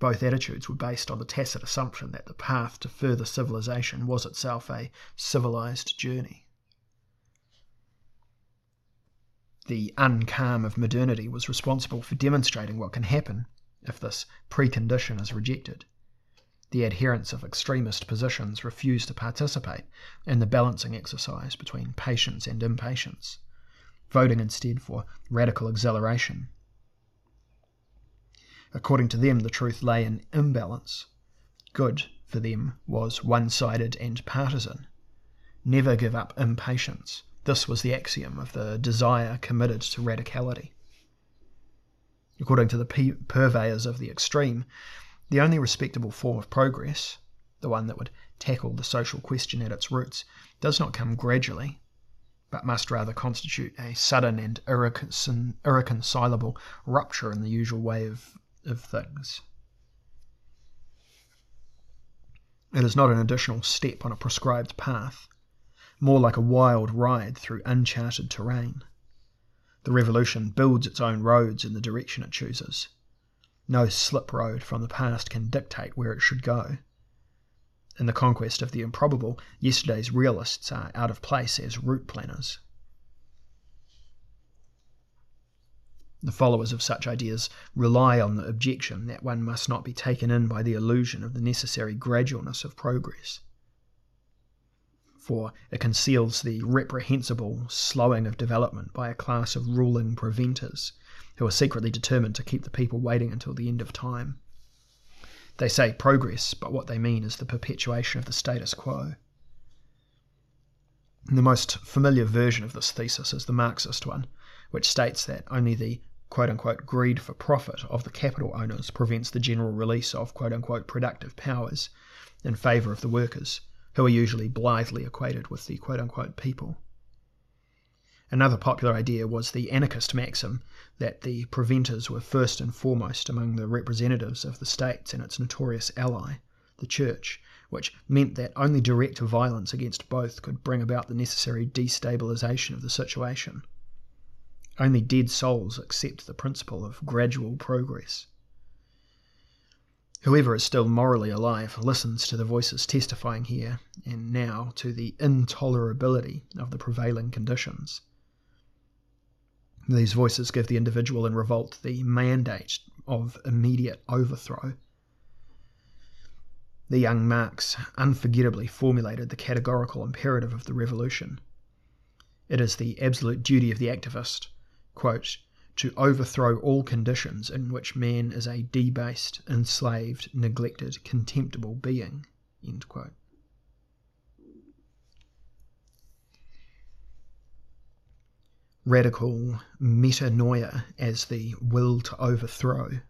Both attitudes were based on the tacit assumption that the path to further civilization was itself a civilized journey. The uncalm of modernity was responsible for demonstrating what can happen if this precondition is rejected. The adherents of extremist positions refuse to participate in the balancing exercise between patience and impatience, voting instead for radical exhilaration According to them, the truth lay in imbalance. Good, for them, was one sided and partisan. Never give up impatience. This was the axiom of the desire committed to radicality. According to the purveyors of the extreme, the only respectable form of progress, the one that would tackle the social question at its roots, does not come gradually, but must rather constitute a sudden and irreconcilable rupture in the usual way of, of things. It is not an additional step on a prescribed path, more like a wild ride through uncharted terrain. The revolution builds its own roads in the direction it chooses. No slip road from the past can dictate where it should go. In the conquest of the improbable, yesterday's realists are out of place as route planners. The followers of such ideas rely on the objection that one must not be taken in by the illusion of the necessary gradualness of progress for it conceals the reprehensible slowing of development by a class of ruling preventers who are secretly determined to keep the people waiting until the end of time. They say progress, but what they mean is the perpetuation of the status quo. The most familiar version of this thesis is the Marxist one, which states that only the quote unquote greed for profit of the capital owners prevents the general release of quote unquote productive powers in favour of the workers who are usually blithely equated with the quote unquote people. Another popular idea was the anarchist maxim that the preventers were first and foremost among the representatives of the state and its notorious ally, the church, which meant that only direct violence against both could bring about the necessary destabilization of the situation. Only dead souls accept the principle of gradual progress. Whoever is still morally alive listens to the voices testifying here and now to the intolerability of the prevailing conditions. These voices give the individual in revolt the mandate of immediate overthrow. The young Marx unforgettably formulated the categorical imperative of the revolution. It is the absolute duty of the activist, quote, to overthrow all conditions in which man is a debased, enslaved, neglected, contemptible being. Radical metanoia as the will to overthrow.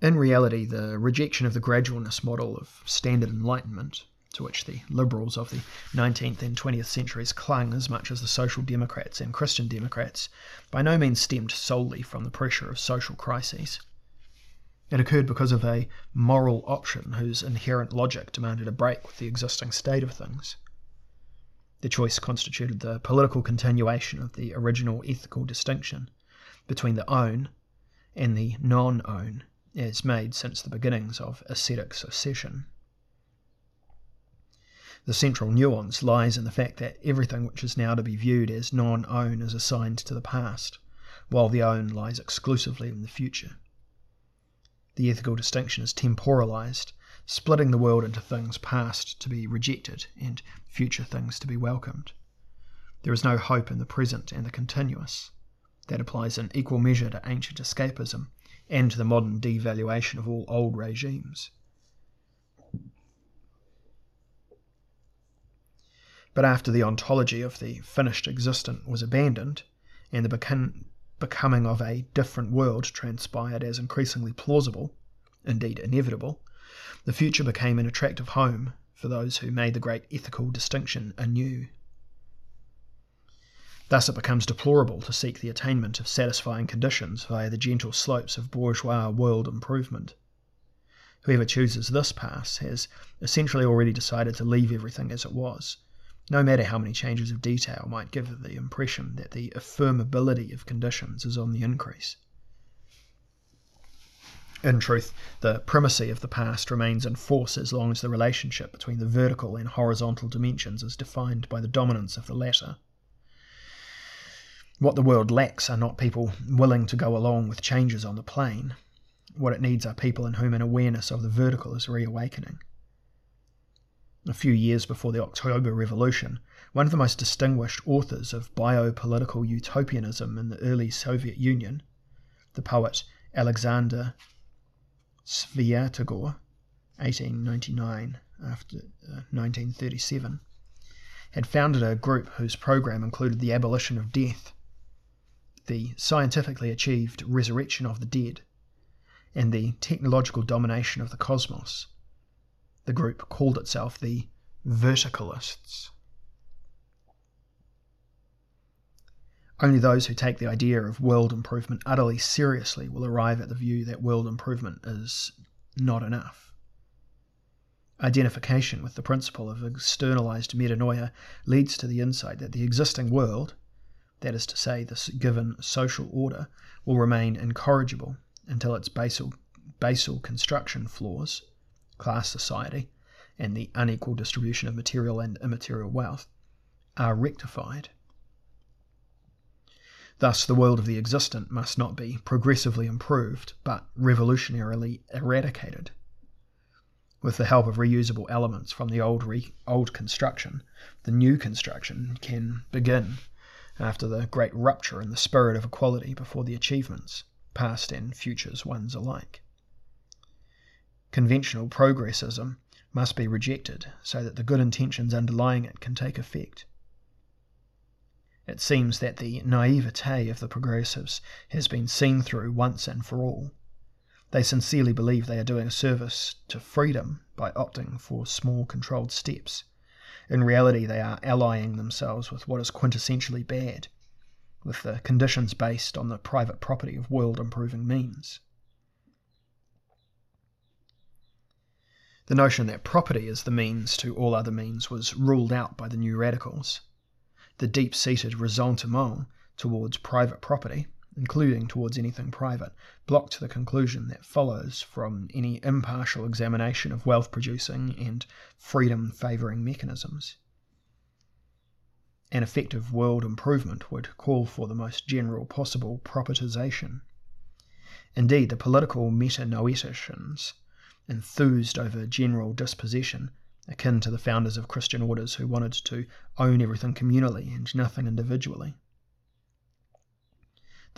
In reality, the rejection of the gradualness model of standard enlightenment to which the liberals of the 19th and 20th centuries clung as much as the social democrats and Christian democrats, by no means stemmed solely from the pressure of social crises. It occurred because of a moral option whose inherent logic demanded a break with the existing state of things. The choice constituted the political continuation of the original ethical distinction between the own and the non own, as made since the beginnings of ascetic secession. The central nuance lies in the fact that everything which is now to be viewed as non own is assigned to the past, while the own lies exclusively in the future. The ethical distinction is temporalized, splitting the world into things past to be rejected and future things to be welcomed. There is no hope in the present and the continuous. That applies in equal measure to ancient escapism and to the modern devaluation of all old regimes. But after the ontology of the finished existent was abandoned, and the becon- becoming of a different world transpired as increasingly plausible, indeed inevitable, the future became an attractive home for those who made the great ethical distinction anew. Thus it becomes deplorable to seek the attainment of satisfying conditions via the gentle slopes of bourgeois world improvement. Whoever chooses this path has essentially already decided to leave everything as it was no matter how many changes of detail might give the impression that the affirmability of conditions is on the increase. In truth, the primacy of the past remains in force as long as the relationship between the vertical and horizontal dimensions is defined by the dominance of the latter. What the world lacks are not people willing to go along with changes on the plane. What it needs are people in whom an awareness of the vertical is reawakening a few years before the October Revolution, one of the most distinguished authors of biopolitical utopianism in the early Soviet Union, the poet Alexander Sviatogor, 1899 after uh, 1937, had founded a group whose program included the abolition of death, the scientifically achieved resurrection of the dead, and the technological domination of the cosmos. The group called itself the Verticalists. Only those who take the idea of world improvement utterly seriously will arrive at the view that world improvement is not enough. Identification with the principle of externalized metanoia leads to the insight that the existing world, that is to say, the given social order, will remain incorrigible until its basal, basal construction flaws, class society, and the unequal distribution of material and immaterial wealth, are rectified. Thus, the world of the existent must not be progressively improved, but revolutionarily eradicated. With the help of reusable elements from the old, re- old construction, the new construction can begin after the great rupture in the spirit of equality before the achievements, past and futures ones alike. Conventional progressism must be rejected so that the good intentions underlying it can take effect. It seems that the naivete of the progressives has been seen through once and for all. They sincerely believe they are doing a service to freedom by opting for small controlled steps in reality, they are allying themselves with what is quintessentially bad, with the conditions based on the private property of world improving means. The notion that property is the means to all other means was ruled out by the new radicals. The deep seated ressentiment towards private property including towards anything private, blocked the conclusion that follows from any impartial examination of wealth producing and freedom favouring mechanisms. An effective world improvement would call for the most general possible propertization. Indeed, the political metanoeticians, enthused over general dispossession, akin to the founders of Christian orders who wanted to own everything communally and nothing individually,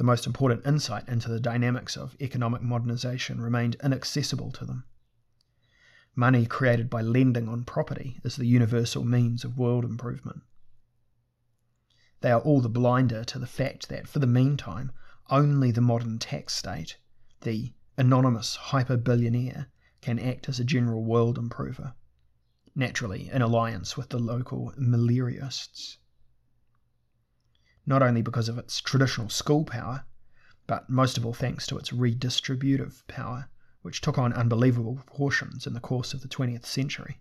the most important insight into the dynamics of economic modernization remained inaccessible to them. Money created by lending on property is the universal means of world improvement. They are all the blinder to the fact that, for the meantime, only the modern tax state, the anonymous hyper billionaire, can act as a general world improver, naturally in alliance with the local militarists not only because of its traditional school power, but most of all thanks to its redistributive power, which took on unbelievable proportions in the course of the 20th century.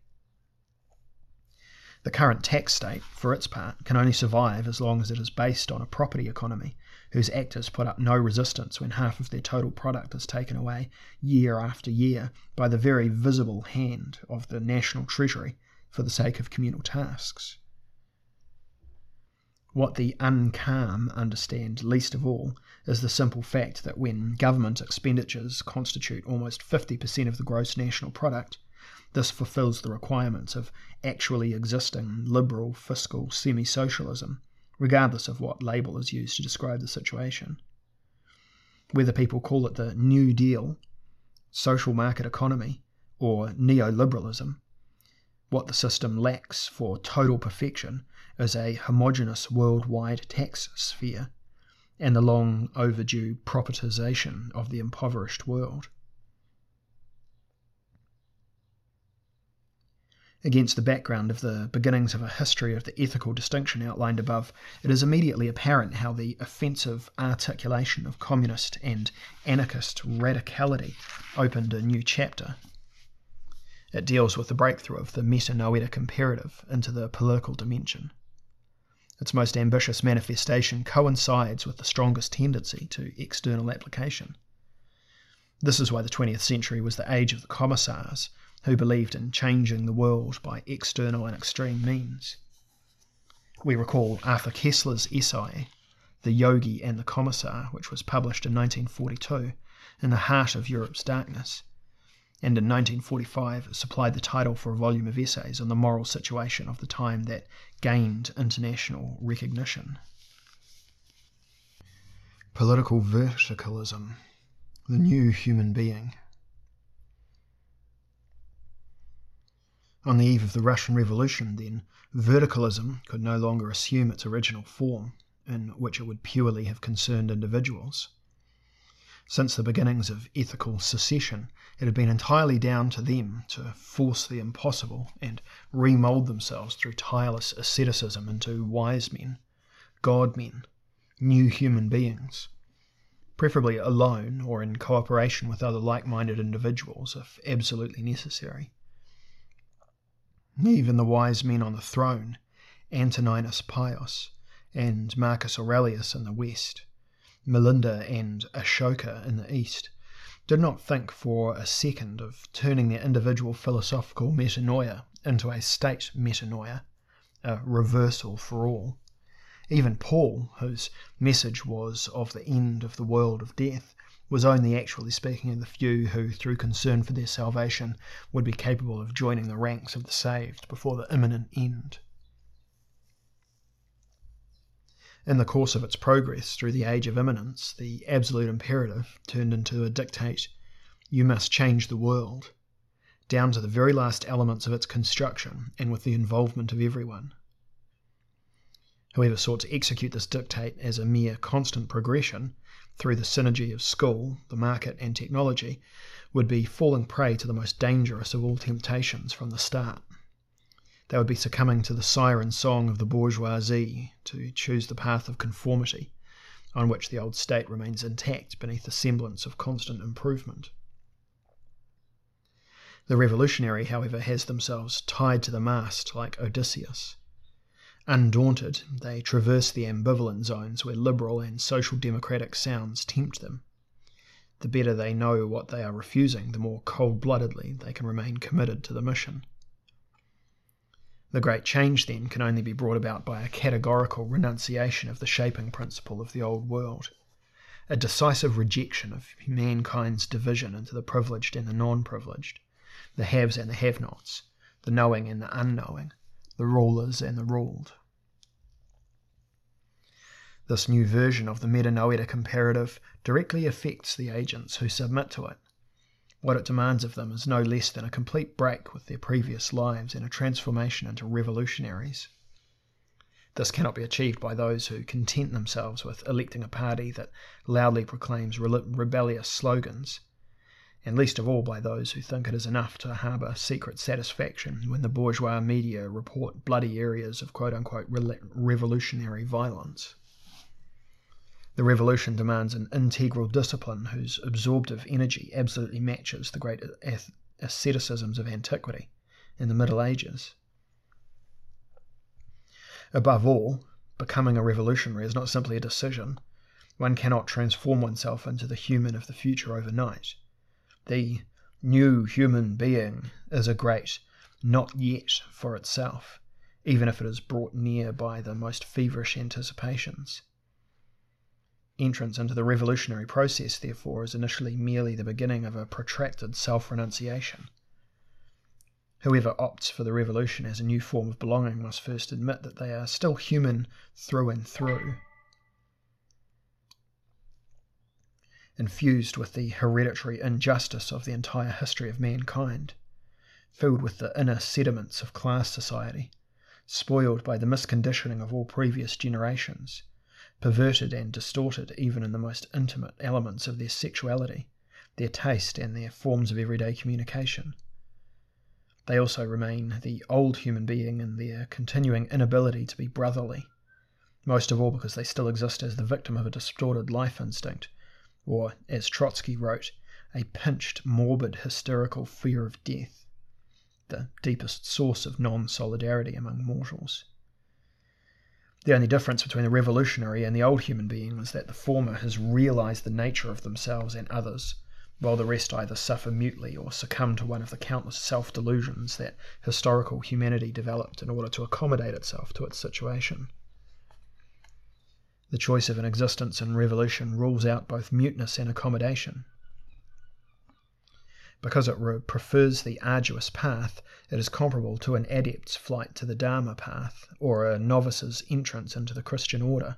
The current tax state, for its part, can only survive as long as it is based on a property economy whose actors put up no resistance when half of their total product is taken away year after year by the very visible hand of the national treasury for the sake of communal tasks. What the uncalm understand least of all is the simple fact that when government expenditures constitute almost 50% of the gross national product, this fulfills the requirements of actually existing liberal fiscal semi socialism, regardless of what label is used to describe the situation. Whether people call it the New Deal, social market economy, or neoliberalism, what the system lacks for total perfection is a homogeneous worldwide tax sphere and the long overdue propertization of the impoverished world. Against the background of the beginnings of a history of the ethical distinction outlined above, it is immediately apparent how the offensive articulation of communist and anarchist radicality opened a new chapter. It deals with the breakthrough of the metanoetic imperative into the political dimension. Its most ambitious manifestation coincides with the strongest tendency to external application. This is why the 20th century was the age of the commissars, who believed in changing the world by external and extreme means. We recall Arthur Koestler's essay, The Yogi and the Commissar, which was published in 1942, in the heart of Europe's darkness, and in 1945 supplied the title for a volume of essays on the moral situation of the time that gained international recognition. Political verticalism, the new human being. On the eve of the Russian Revolution, then, verticalism could no longer assume its original form, in which it would purely have concerned individuals. Since the beginnings of ethical secession, it had been entirely down to them to force the impossible and remould themselves through tireless asceticism into wise men, God men, new human beings, preferably alone or in cooperation with other like minded individuals if absolutely necessary. Even the wise men on the throne, Antoninus Pius and Marcus Aurelius in the West, Milinda and Ashoka in the East, did not think for a second of turning their individual philosophical metanoia into a state metanoia, a reversal for all. Even Paul, whose message was of the end of the world of death, was only actually speaking of the few who, through concern for their salvation, would be capable of joining the ranks of the saved before the imminent end. In the course of its progress through the age of immanence, the absolute imperative turned into a dictate you must change the world, down to the very last elements of its construction and with the involvement of everyone. Whoever sought to execute this dictate as a mere constant progression through the synergy of school, the market, and technology would be falling prey to the most dangerous of all temptations from the start. They would be succumbing to the siren song of the bourgeoisie to choose the path of conformity, on which the old state remains intact beneath the semblance of constant improvement. The revolutionary, however, has themselves tied to the mast like Odysseus. Undaunted, they traverse the ambivalent zones where liberal and social democratic sounds tempt them. The better they know what they are refusing, the more cold bloodedly they can remain committed to the mission. The great change, then, can only be brought about by a categorical renunciation of the shaping principle of the old world, a decisive rejection of mankind's division into the privileged and the non privileged, the haves and the have nots, the knowing and the unknowing, the rulers and the ruled. This new version of the metanoetic imperative directly affects the agents who submit to it what it demands of them is no less than a complete break with their previous lives and a transformation into revolutionaries. This cannot be achieved by those who content themselves with electing a party that loudly proclaims rebellious slogans, and least of all by those who think it is enough to harbour secret satisfaction when the bourgeois media report bloody areas of quote unquote revolutionary violence. The revolution demands an integral discipline whose absorptive energy absolutely matches the great asceticisms of antiquity and the Middle Ages. Above all, becoming a revolutionary is not simply a decision. One cannot transform oneself into the human of the future overnight. The new human being is a great not yet for itself, even if it is brought near by the most feverish anticipations. Entrance into the revolutionary process, therefore, is initially merely the beginning of a protracted self renunciation. Whoever opts for the revolution as a new form of belonging must first admit that they are still human through and through. Infused with the hereditary injustice of the entire history of mankind, filled with the inner sediments of class society, spoiled by the misconditioning of all previous generations, perverted and distorted even in the most intimate elements of their sexuality, their taste, and their forms of everyday communication. They also remain the old human being in their continuing inability to be brotherly, most of all because they still exist as the victim of a distorted life instinct, or, as Trotsky wrote, a pinched, morbid, hysterical fear of death, the deepest source of non solidarity among mortals. The only difference between the revolutionary and the old human being was that the former has realized the nature of themselves and others, while the rest either suffer mutely or succumb to one of the countless self delusions that historical humanity developed in order to accommodate itself to its situation. The choice of an existence in revolution rules out both muteness and accommodation. Because it prefers the arduous path, it is comparable to an adept's flight to the Dharma path, or a novice's entrance into the Christian order.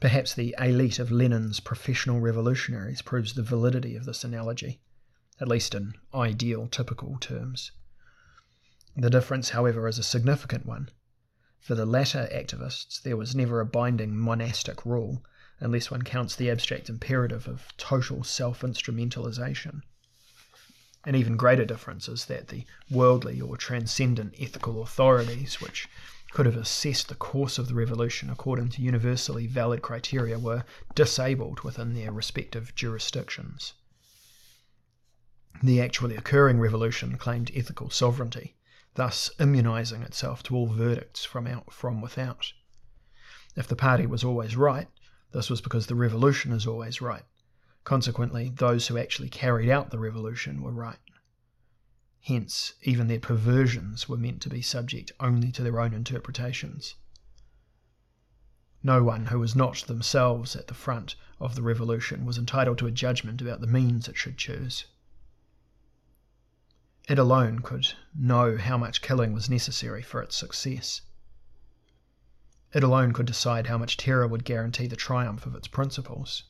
Perhaps the elite of Lenin's professional revolutionaries proves the validity of this analogy, at least in ideal, typical terms. The difference, however, is a significant one. For the latter activists, there was never a binding monastic rule, unless one counts the abstract imperative of total self instrumentalization. An even greater difference is that the worldly or transcendent ethical authorities, which could have assessed the course of the revolution according to universally valid criteria, were disabled within their respective jurisdictions. The actually occurring revolution claimed ethical sovereignty, thus immunizing itself to all verdicts from out from without. If the party was always right, this was because the revolution is always right. Consequently, those who actually carried out the revolution were right. Hence, even their perversions were meant to be subject only to their own interpretations. No one who was not themselves at the front of the revolution was entitled to a judgment about the means it should choose. It alone could know how much killing was necessary for its success. It alone could decide how much terror would guarantee the triumph of its principles.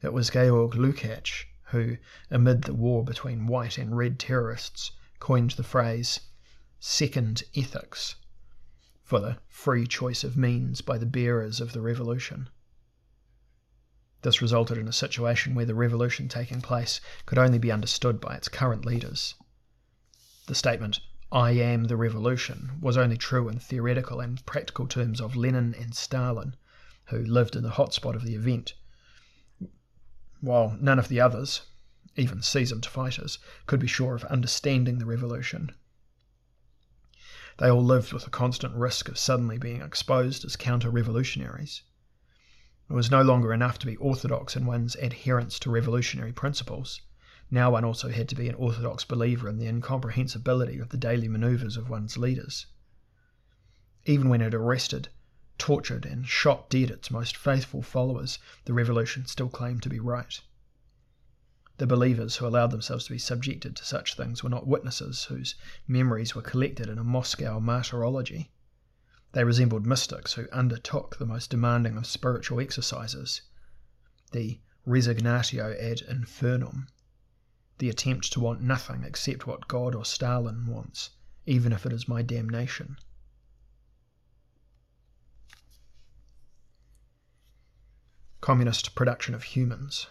It was Georg Lukács who, amid the war between white and red terrorists, coined the phrase second ethics for the free choice of means by the bearers of the revolution. This resulted in a situation where the revolution taking place could only be understood by its current leaders. The statement, I am the revolution, was only true in theoretical and practical terms of Lenin and Stalin, who lived in the hotspot of the event, while none of the others, even seasoned fighters, could be sure of understanding the revolution. They all lived with the constant risk of suddenly being exposed as counter revolutionaries. It was no longer enough to be orthodox in one's adherence to revolutionary principles. Now one also had to be an orthodox believer in the incomprehensibility of the daily manoeuvres of one's leaders. Even when it arrested, tortured, and shot dead its most faithful followers, the revolution still claimed to be right. The believers who allowed themselves to be subjected to such things were not witnesses whose memories were collected in a Moscow martyrology. They resembled mystics who undertook the most demanding of spiritual exercises, the resignatio ad infernum, the attempt to want nothing except what God or Stalin wants, even if it is my damnation. Communist production of humans.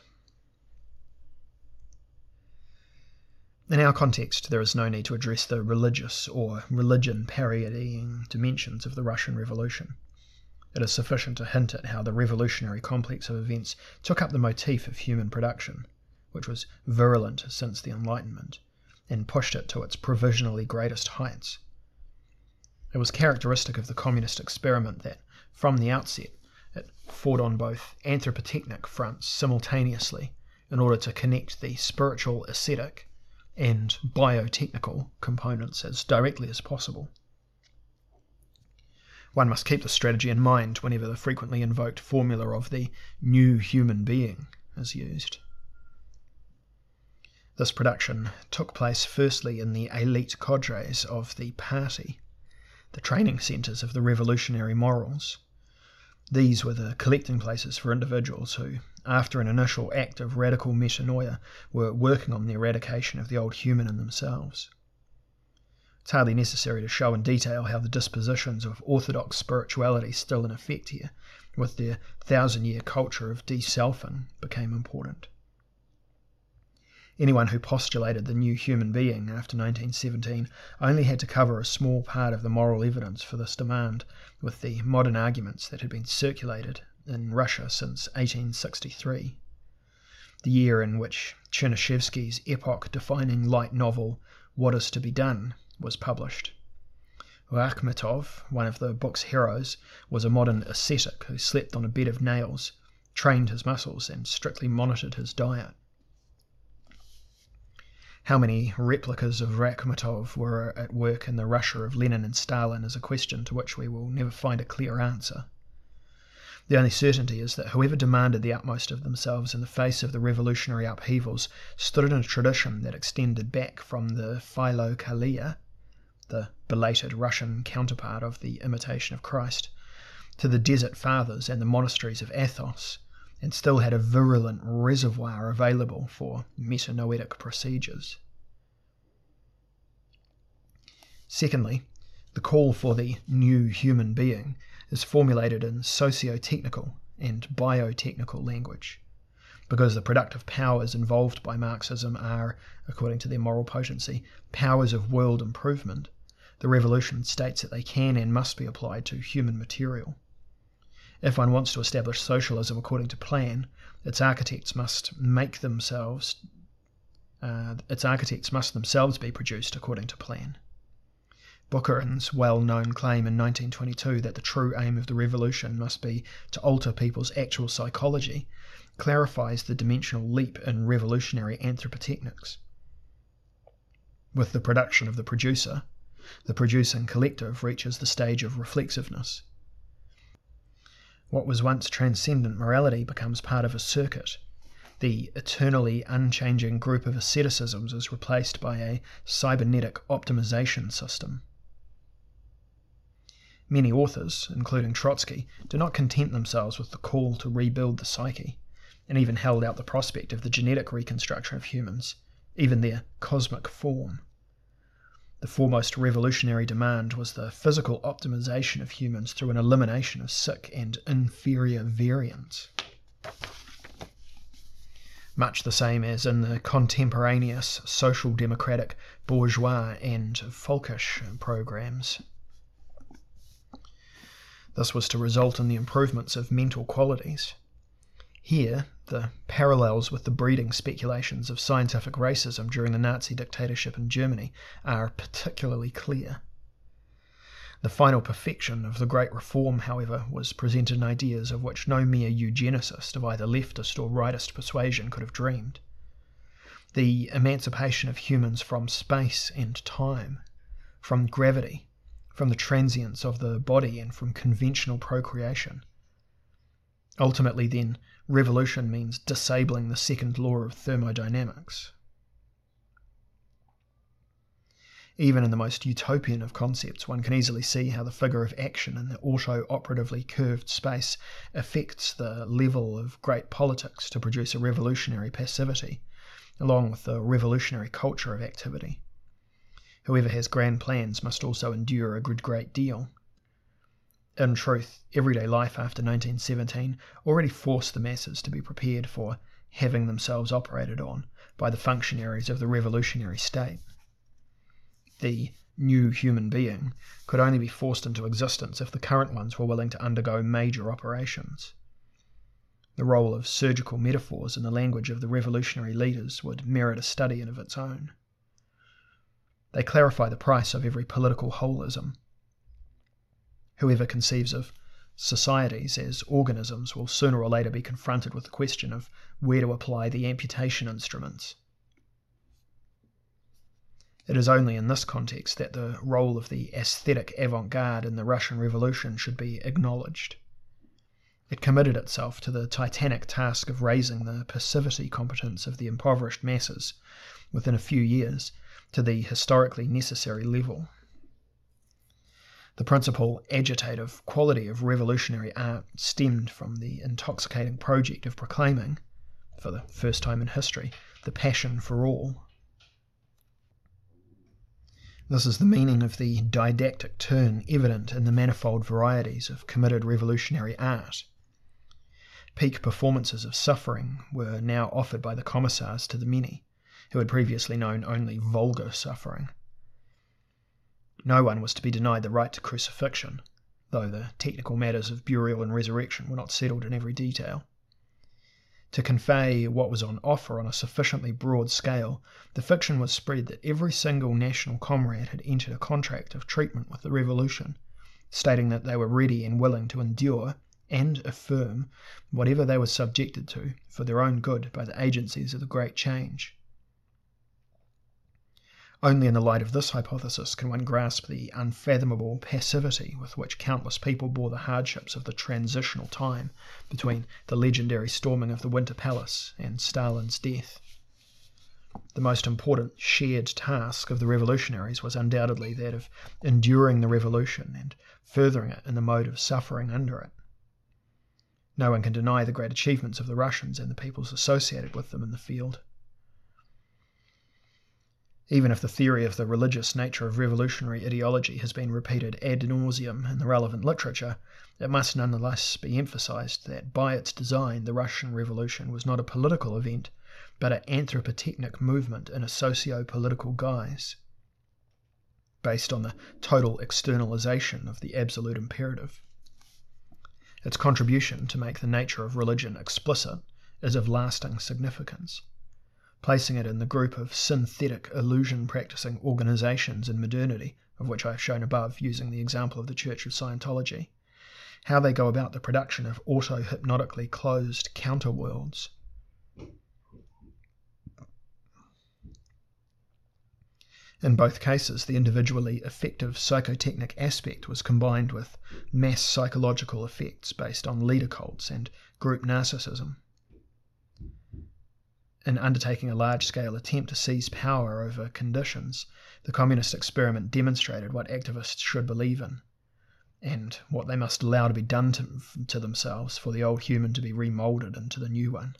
In our context, there is no need to address the religious or religion parodying dimensions of the Russian Revolution. It is sufficient to hint at how the revolutionary complex of events took up the motif of human production which was virulent since the Enlightenment, and pushed it to its provisionally greatest heights. It was characteristic of the communist experiment that, from the outset, it fought on both anthropotechnic fronts simultaneously in order to connect the spiritual ascetic and biotechnical components as directly as possible. One must keep this strategy in mind whenever the frequently invoked formula of the new human being is used. This production took place firstly in the elite cadres of the party, the training centres of the revolutionary morals. These were the collecting places for individuals who, after an initial act of radical metanoia, were working on the eradication of the old human in themselves. It's hardly necessary to show in detail how the dispositions of orthodox spirituality still in effect here, with their thousand year culture of deselfing, became important. Anyone who postulated the new human being after 1917 only had to cover a small part of the moral evidence for this demand with the modern arguments that had been circulated in Russia since 1863, the year in which Chernyshevsky's epoch defining light novel What is to be Done was published. Rakhmetov, one of the book's heroes, was a modern ascetic who slept on a bed of nails, trained his muscles, and strictly monitored his diet. How many replicas of Rakhmetov were at work in the Russia of Lenin and Stalin is a question to which we will never find a clear answer. The only certainty is that whoever demanded the utmost of themselves in the face of the revolutionary upheavals stood in a tradition that extended back from the Philokalia, the belated Russian counterpart of the Imitation of Christ, to the Desert Fathers and the monasteries of Athos, and still had a virulent reservoir available for metanoetic procedures. Secondly, The call for the new human being is formulated in socio technical and biotechnical language because the productive powers involved by Marxism are, according to their moral potency, powers of world improvement, the revolution states that they can and must be applied to human material. If one wants to establish socialism according to plan, its architects must make themselves uh, its architects must themselves be produced according to plan. Bukharin's well known claim in 1922 that the true aim of the revolution must be to alter people's actual psychology clarifies the dimensional leap in revolutionary anthropotechnics. With the production of the producer, the producing collective reaches the stage of reflexiveness. What was once transcendent morality becomes part of a circuit. The eternally unchanging group of asceticisms is replaced by a cybernetic optimization system. Many authors, including Trotsky, do not content themselves with the call to rebuild the psyche, and even held out the prospect of the genetic reconstruction of humans, even their cosmic form. The foremost revolutionary demand was the physical optimization of humans through an elimination of sick and inferior variants. Much the same as in the contemporaneous social democratic, bourgeois, and folkish programs. This was to result in the improvements of mental qualities. Here, the parallels with the breeding speculations of scientific racism during the Nazi dictatorship in Germany are particularly clear. The final perfection of the Great Reform, however, was presented in ideas of which no mere eugenicist of either leftist or rightist persuasion could have dreamed. The emancipation of humans from space and time, from gravity, from the transience of the body and from conventional procreation. Ultimately, then, revolution means disabling the second law of thermodynamics. Even in the most utopian of concepts, one can easily see how the figure of action in the auto operatively curved space affects the level of great politics to produce a revolutionary passivity, along with the revolutionary culture of activity. Whoever has grand plans must also endure a good great deal. In truth, everyday life after 1917 already forced the masses to be prepared for having themselves operated on by the functionaries of the revolutionary state. The new human being could only be forced into existence if the current ones were willing to undergo major operations. The role of surgical metaphors in the language of the revolutionary leaders would merit a study in of its own. They clarify the price of every political holism. Whoever conceives of societies as organisms will sooner or later be confronted with the question of where to apply the amputation instruments. It is only in this context that the role of the aesthetic avant garde in the Russian Revolution should be acknowledged. It committed itself to the titanic task of raising the passivity competence of the impoverished masses within a few years to the historically necessary level. The principal agitative quality of revolutionary art stemmed from the intoxicating project of proclaiming, for the first time in history, the passion for all. This is the meaning of the didactic turn evident in the manifold varieties of committed revolutionary art. Peak performances of suffering were now offered by the commissars to the many, who had previously known only vulgar suffering. No one was to be denied the right to crucifixion, though the technical matters of burial and resurrection were not settled in every detail. To convey what was on offer on a sufficiently broad scale, the fiction was spread that every single national comrade had entered a contract of treatment with the revolution, stating that they were ready and willing to endure and affirm whatever they were subjected to for their own good by the agencies of the great change. Only in the light of this hypothesis can one grasp the unfathomable passivity with which countless people bore the hardships of the transitional time between the legendary storming of the Winter Palace and Stalin's death. The most important shared task of the revolutionaries was undoubtedly that of enduring the revolution and furthering it in the mode of suffering under it. No one can deny the great achievements of the Russians and the peoples associated with them in the field. Even if the theory of the religious nature of revolutionary ideology has been repeated ad nauseum in the relevant literature, it must nonetheless be emphasized that by its design the Russian Revolution was not a political event, but an anthropotechnic movement in a socio political guise, based on the total externalization of the absolute imperative. Its contribution to make the nature of religion explicit is of lasting significance, placing it in the group of synthetic illusion practicing organizations in modernity, of which I have shown above using the example of the Church of Scientology how they go about the production of auto hypnotically closed counterworlds. In both cases, the individually effective psychotechnic aspect was combined with mass psychological effects based on leader cults and group narcissism. In undertaking a large scale attempt to seize power over conditions, the communist experiment demonstrated what activists should believe in and what they must allow to be done to, to themselves for the old human to be remolded into the new one.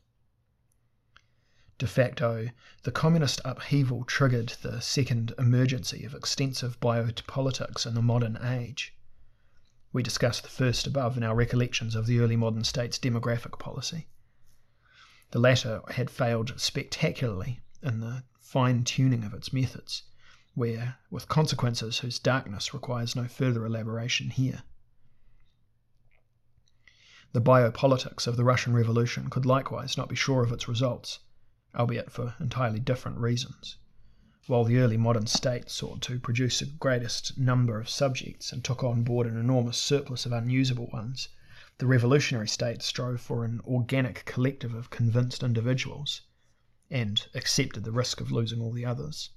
De facto, the communist upheaval triggered the second emergency of extensive biopolitics in the modern age. We discussed the first above in our recollections of the early modern state's demographic policy. The latter had failed spectacularly in the fine tuning of its methods where, with consequences whose darkness requires no further elaboration here. The biopolitics of the Russian Revolution could likewise not be sure of its results, albeit for entirely different reasons. While the early modern state sought to produce the greatest number of subjects and took on board an enormous surplus of unusable ones, the revolutionary state strove for an organic collective of convinced individuals and accepted the risk of losing all the others.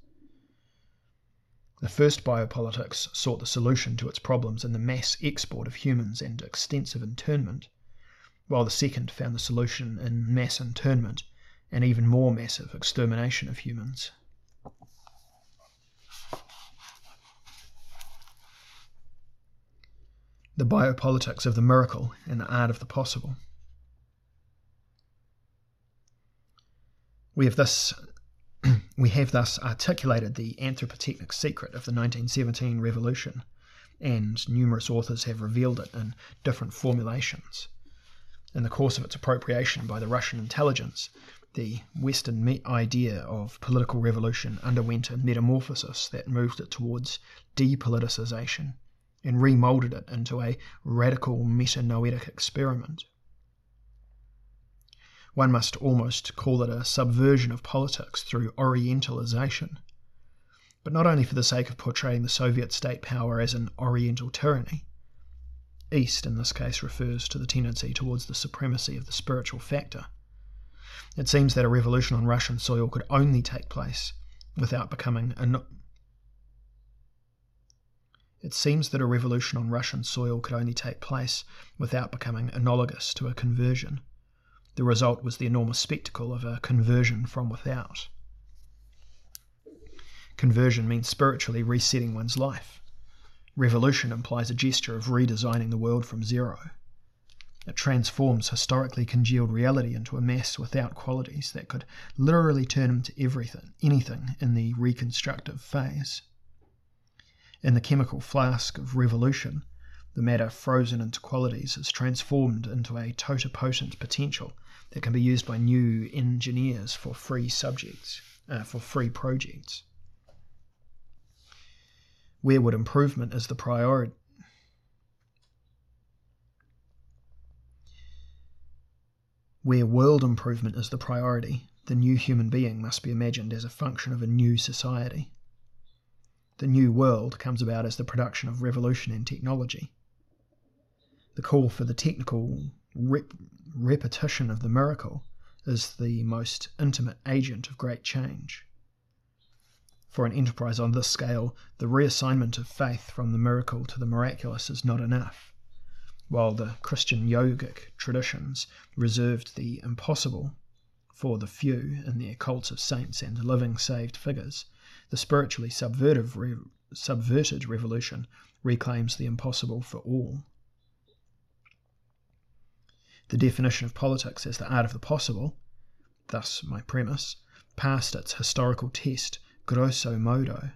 The first biopolitics sought the solution to its problems in the mass export of humans and extensive internment, while the second found the solution in mass internment and even more massive extermination of humans. The biopolitics of the miracle and the art of the possible. We have thus we have thus articulated the anthropotechnic secret of the 1917 revolution, and numerous authors have revealed it in different formulations. In the course of its appropriation by the Russian intelligence, the Western idea of political revolution underwent a metamorphosis that moved it towards depoliticization and remolded it into a radical metanoetic experiment. One must almost call it a subversion of politics through Orientalization. But not only for the sake of portraying the Soviet state power as an Oriental tyranny. East, in this case, refers to the tendency towards the supremacy of the spiritual factor. It seems that a revolution on Russian soil could only take place without becoming a. It seems that a revolution on Russian soil could only take place without becoming analogous to a conversion. The result was the enormous spectacle of a conversion from without. Conversion means spiritually resetting one's life. Revolution implies a gesture of redesigning the world from zero. It transforms historically congealed reality into a mass without qualities that could literally turn into everything, anything in the reconstructive phase. In the chemical flask of revolution, the matter frozen into qualities is transformed into a totipotent potential that can be used by new engineers for free subjects, uh, for free projects. Where would improvement is the priority? Where world improvement is the priority, the new human being must be imagined as a function of a new society. The new world comes about as the production of revolution in technology. The call for the technical rep- repetition of the miracle is the most intimate agent of great change. For an enterprise on this scale, the reassignment of faith from the miracle to the miraculous is not enough. While the Christian yogic traditions reserved the impossible for the few in their cults of saints and living saved figures, the spiritually subvertive re- subverted revolution reclaims the impossible for all. The definition of politics as the art of the possible, thus my premise, passed its historical test grosso modo.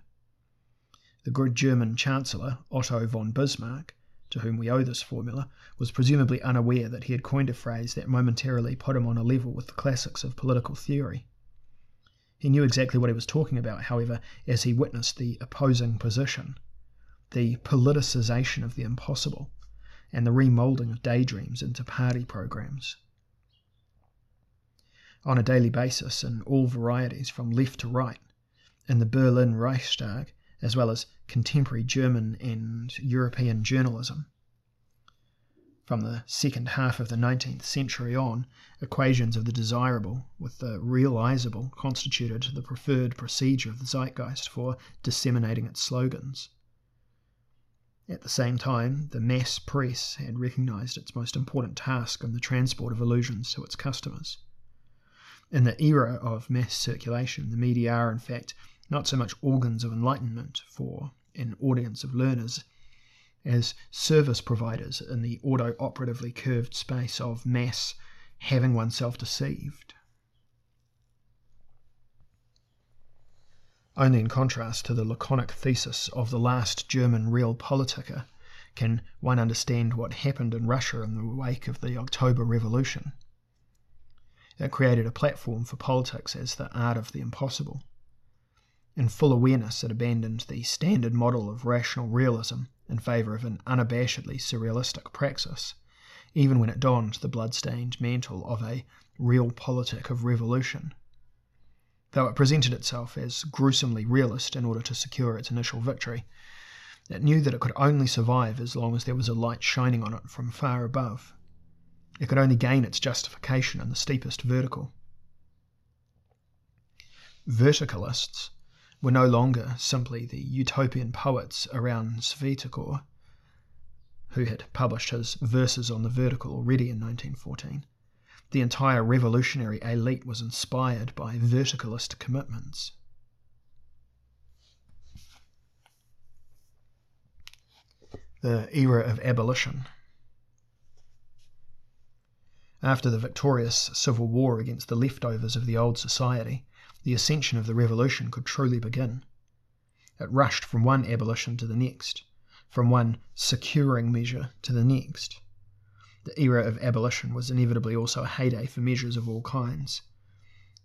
The good German Chancellor, Otto von Bismarck, to whom we owe this formula, was presumably unaware that he had coined a phrase that momentarily put him on a level with the classics of political theory. He knew exactly what he was talking about, however, as he witnessed the opposing position, the politicization of the impossible, and the remoulding of daydreams into party programs. On a daily basis, in all varieties from left to right, in the Berlin Reichstag, as well as contemporary German and European journalism. From the second half of the 19th century on, equations of the desirable with the realizable constituted the preferred procedure of the zeitgeist for disseminating its slogans. At the same time, the mass press had recognized its most important task in the transport of illusions to its customers. In the era of mass circulation, the media are, in fact, not so much organs of enlightenment for an audience of learners as service providers in the auto operatively curved space of mass having oneself deceived. Only in contrast to the laconic thesis of the last German realpolitiker can one understand what happened in Russia in the wake of the October Revolution. It created a platform for politics as the art of the impossible. In full awareness, it abandoned the standard model of rational realism in favour of an unabashedly surrealistic praxis, even when it donned the blood-stained mantle of a real politic of revolution. Though it presented itself as gruesomely realist in order to secure its initial victory, it knew that it could only survive as long as there was a light shining on it from far above. It could only gain its justification in the steepest vertical. Verticalists were no longer simply the utopian poets around Svyatogor, who had published his Verses on the Vertical already in 1914. The entire revolutionary elite was inspired by verticalist commitments. The era of abolition. After the victorious civil war against the leftovers of the old society, the ascension of the revolution could truly begin. It rushed from one abolition to the next, from one securing measure to the next. The era of abolition was inevitably also a heyday for measures of all kinds.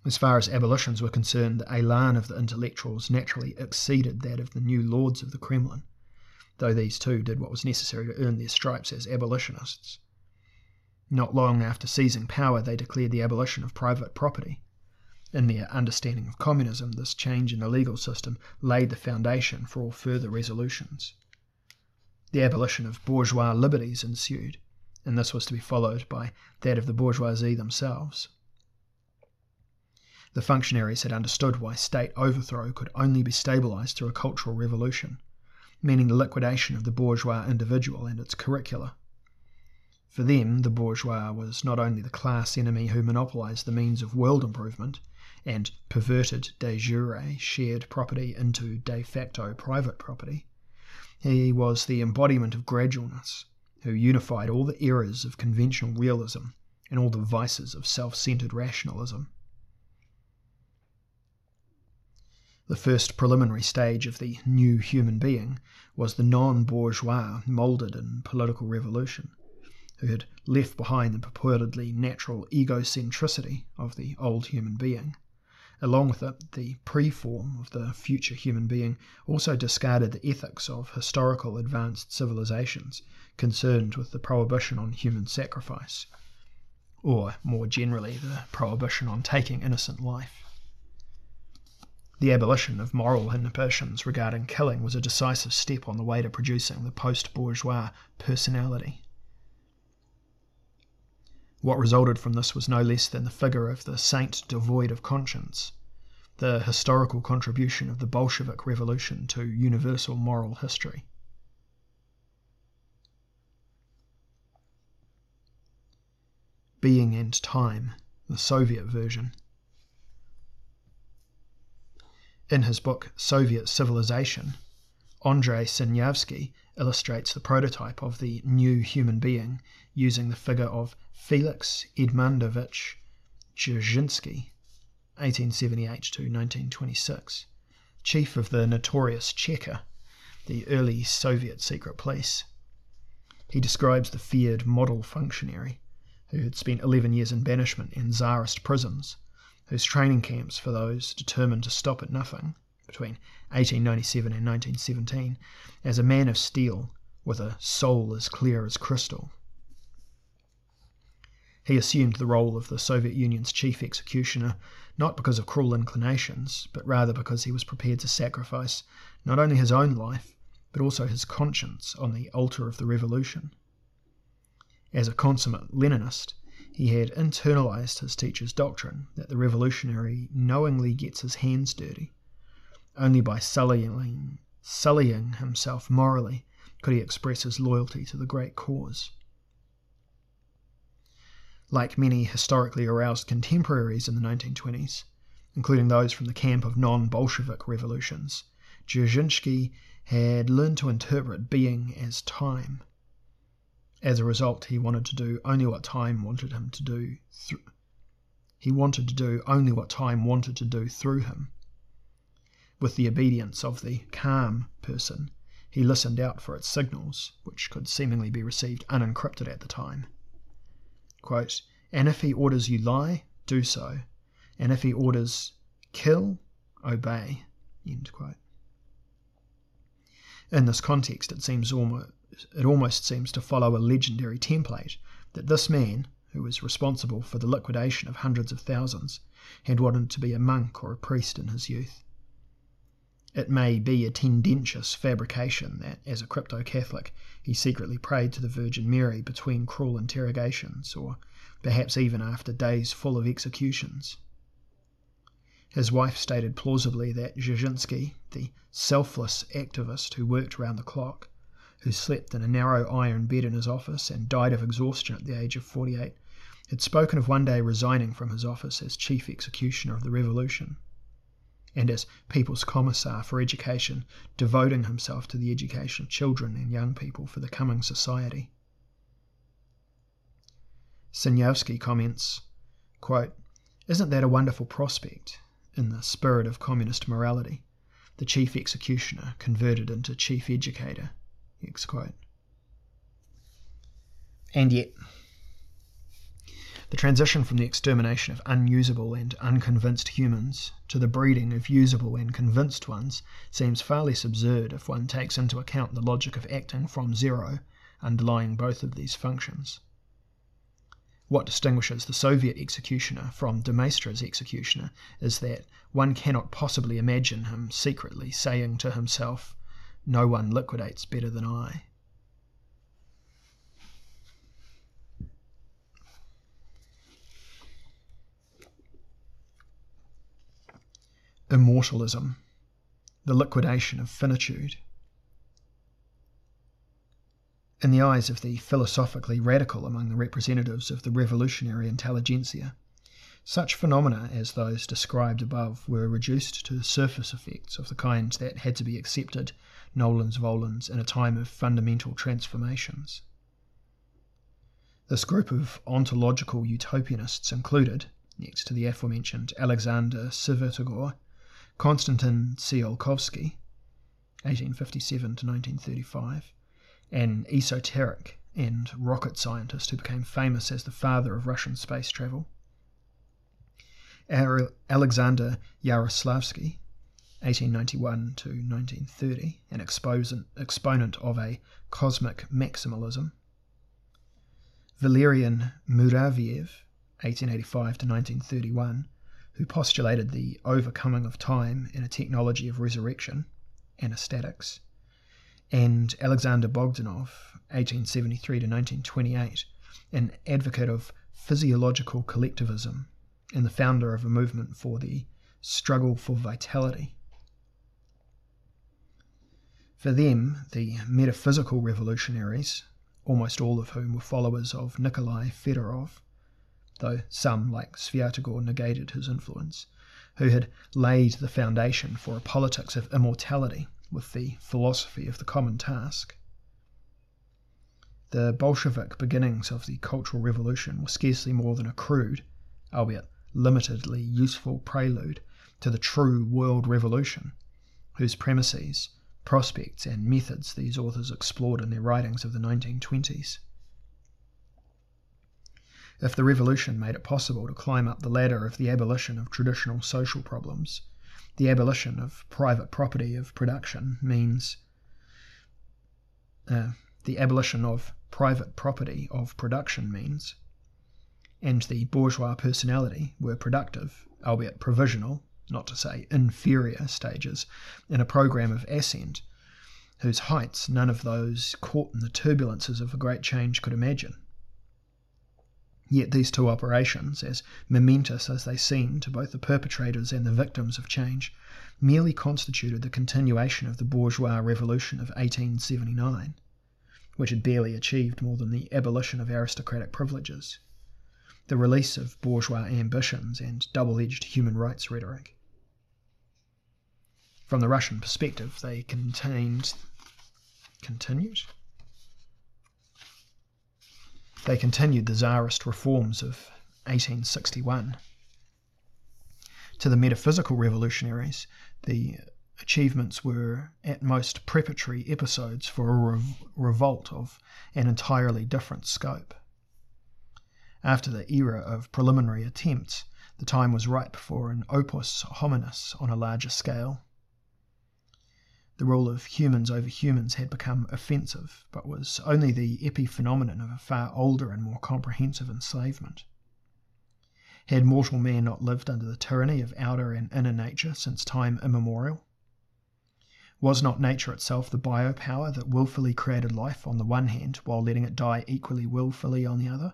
As far as abolitions were concerned, the elan of the intellectuals naturally exceeded that of the new lords of the Kremlin, though these too did what was necessary to earn their stripes as abolitionists. Not long after seizing power, they declared the abolition of private property, in their understanding of communism, this change in the legal system laid the foundation for all further resolutions. The abolition of bourgeois liberties ensued, and this was to be followed by that of the bourgeoisie themselves. The functionaries had understood why state overthrow could only be stabilized through a cultural revolution, meaning the liquidation of the bourgeois individual and its curricula. For them, the bourgeois was not only the class enemy who monopolized the means of world improvement, and perverted de jure shared property into de facto private property. He was the embodiment of gradualness, who unified all the errors of conventional realism and all the vices of self centered rationalism. The first preliminary stage of the new human being was the non bourgeois moulded in political revolution, who had left behind the purportedly natural egocentricity of the old human being Along with it, the preform of the future human being also discarded the ethics of historical advanced civilizations concerned with the prohibition on human sacrifice, or more generally, the prohibition on taking innocent life. The abolition of moral inhibitions regarding killing was a decisive step on the way to producing the post bourgeois personality. What resulted from this was no less than the figure of the saint devoid of conscience, the historical contribution of the Bolshevik Revolution to universal moral history. Being and Time, the Soviet version. In his book Soviet Civilization, Andrei Sinyavsky illustrates the prototype of the new human being using the figure of Felix Edmundovich Dzerzhinsky, 1878 to 1926, chief of the notorious Cheka, the early Soviet secret police. He describes the feared model functionary who had spent 11 years in banishment in Tsarist prisons, whose training camps for those determined to stop at nothing between 1897 and 1917 as a man of steel with a soul as clear as crystal. He assumed the role of the Soviet Union's chief executioner not because of cruel inclinations, but rather because he was prepared to sacrifice not only his own life, but also his conscience on the altar of the revolution. As a consummate Leninist, he had internalized his teacher's doctrine that the revolutionary knowingly gets his hands dirty. Only by sullying, sullying himself morally could he express his loyalty to the great cause. Like many historically aroused contemporaries in the 1920s, including those from the camp of non Bolshevik revolutions, Dzerzhinsky had learned to interpret being as time as a result, he wanted to do only what time wanted him to do. Th- he wanted to do only what time wanted to do through him. With the obedience of the calm person, he listened out for its signals, which could seemingly be received unencrypted at the time. Quote, and if he orders you lie, do so. And if he orders kill, obey. In this context, it seems almost it almost seems to follow a legendary template that this man, who was responsible for the liquidation of hundreds of thousands, had wanted to be a monk or a priest in his youth. It may be a tendentious fabrication that, as a crypto Catholic, he secretly prayed to the Virgin Mary between cruel interrogations, or perhaps even after days full of executions. His wife stated plausibly that Dzerzhinsky, the selfless activist who worked round the clock, who slept in a narrow iron bed in his office and died of exhaustion at the age of 48, had spoken of one day resigning from his office as chief executioner of the revolution and as People's Commissar for Education, devoting himself to the education of children and young people for the coming society. Sinyavsky comments, quote, Isn't that a wonderful prospect, in the spirit of communist morality? The chief executioner converted into chief educator. And yet, the transition from the extermination of unusable and unconvinced humans to the breeding of usable and convinced ones seems far less absurd if one takes into account the logic of acting from zero underlying both of these functions. What distinguishes the Soviet executioner from de Maistre's executioner is that one cannot possibly imagine him secretly saying to himself, no one liquidates better than I. Immortalism, the liquidation of finitude. In the eyes of the philosophically radical among the representatives of the revolutionary intelligentsia, such phenomena as those described above were reduced to surface effects of the kind that had to be accepted nolens volens in a time of fundamental transformations. This group of ontological utopianists included, next to the aforementioned Alexander Svyatogor, Konstantin Tsiolkovsky, 1857 to 1935, an esoteric and rocket scientist who became famous as the father of Russian space travel, Alexander Yaroslavsky, 1891 to 1930, an exponent of a cosmic maximalism. Valerian Muraviev, 1885 to 1931, who postulated the overcoming of time in a technology of resurrection, anastatics, and Alexander Bogdanov, 1873 to 1928, an advocate of physiological collectivism and the founder of a movement for the struggle for vitality. For them, the metaphysical revolutionaries, almost all of whom were followers of Nikolai Fedorov, though some, like Svyatogor, negated his influence, who had laid the foundation for a politics of immortality with the philosophy of the common task. The Bolshevik beginnings of the Cultural Revolution were scarcely more than a crude, albeit limitedly useful prelude to the true world revolution whose premises, prospects, and methods these authors explored in their writings of the 1920s. If the revolution made it possible to climb up the ladder of the abolition of traditional social problems, the abolition of private property of production means uh, the abolition of private property of production means, and the bourgeois personality were productive, albeit provisional, not to say inferior stages, in a program of ascent whose heights none of those caught in the turbulences of a great change could imagine. Yet these two operations, as momentous as they seemed to both the perpetrators and the victims of change, merely constituted the continuation of the bourgeois revolution of 1879, which had barely achieved more than the abolition of aristocratic privileges, the release of bourgeois ambitions, and double edged human rights rhetoric. From the Russian perspective, they contained continued they continued the Tsarist reforms of 1861. To the metaphysical revolutionaries, the achievements were at most preparatory episodes for a revolt of an entirely different scope. After the era of preliminary attempts, the time was ripe for an opus hominis on a larger scale. The rule of humans over humans had become offensive, but was only the epiphenomenon of a far older and more comprehensive enslavement. Had mortal man not lived under the tyranny of outer and inner nature since time immemorial? Was not nature itself the biopower that wilfully created life on the one hand while letting it die equally wilfully on the other?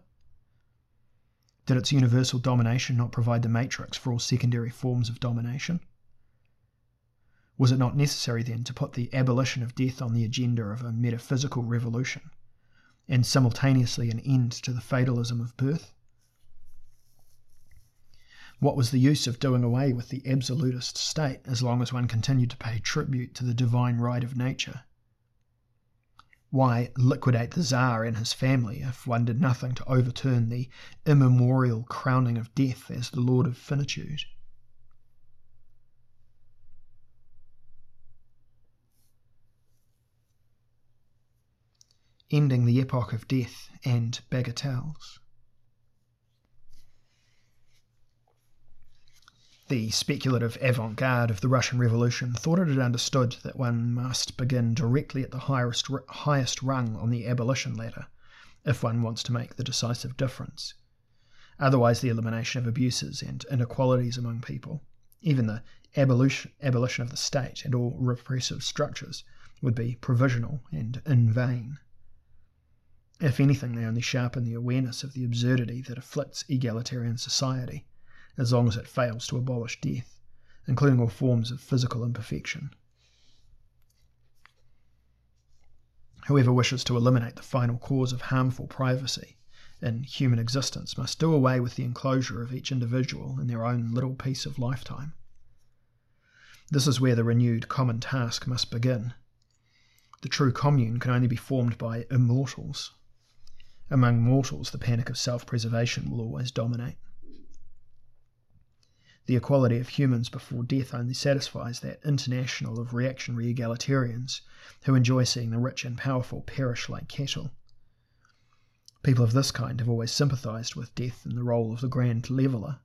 Did its universal domination not provide the matrix for all secondary forms of domination? Was it not necessary then to put the abolition of death on the agenda of a metaphysical revolution, and simultaneously an end to the fatalism of birth? What was the use of doing away with the absolutist state as long as one continued to pay tribute to the divine right of nature? Why liquidate the Tsar and his family if one did nothing to overturn the immemorial crowning of death as the Lord of Finitude? Ending the epoch of death and bagatelles. The speculative avant garde of the Russian Revolution thought it had understood that one must begin directly at the highest, highest rung on the abolition ladder if one wants to make the decisive difference. Otherwise, the elimination of abuses and inequalities among people, even the abolition, abolition of the state and all repressive structures, would be provisional and in vain. If anything, they only sharpen the awareness of the absurdity that afflicts egalitarian society, as long as it fails to abolish death, including all forms of physical imperfection. Whoever wishes to eliminate the final cause of harmful privacy in human existence must do away with the enclosure of each individual in their own little piece of lifetime. This is where the renewed common task must begin. The true commune can only be formed by immortals, among mortals, the panic of self preservation will always dominate. The equality of humans before death only satisfies that international of reactionary egalitarians who enjoy seeing the rich and powerful perish like cattle. People of this kind have always sympathized with death in the role of the grand leveller,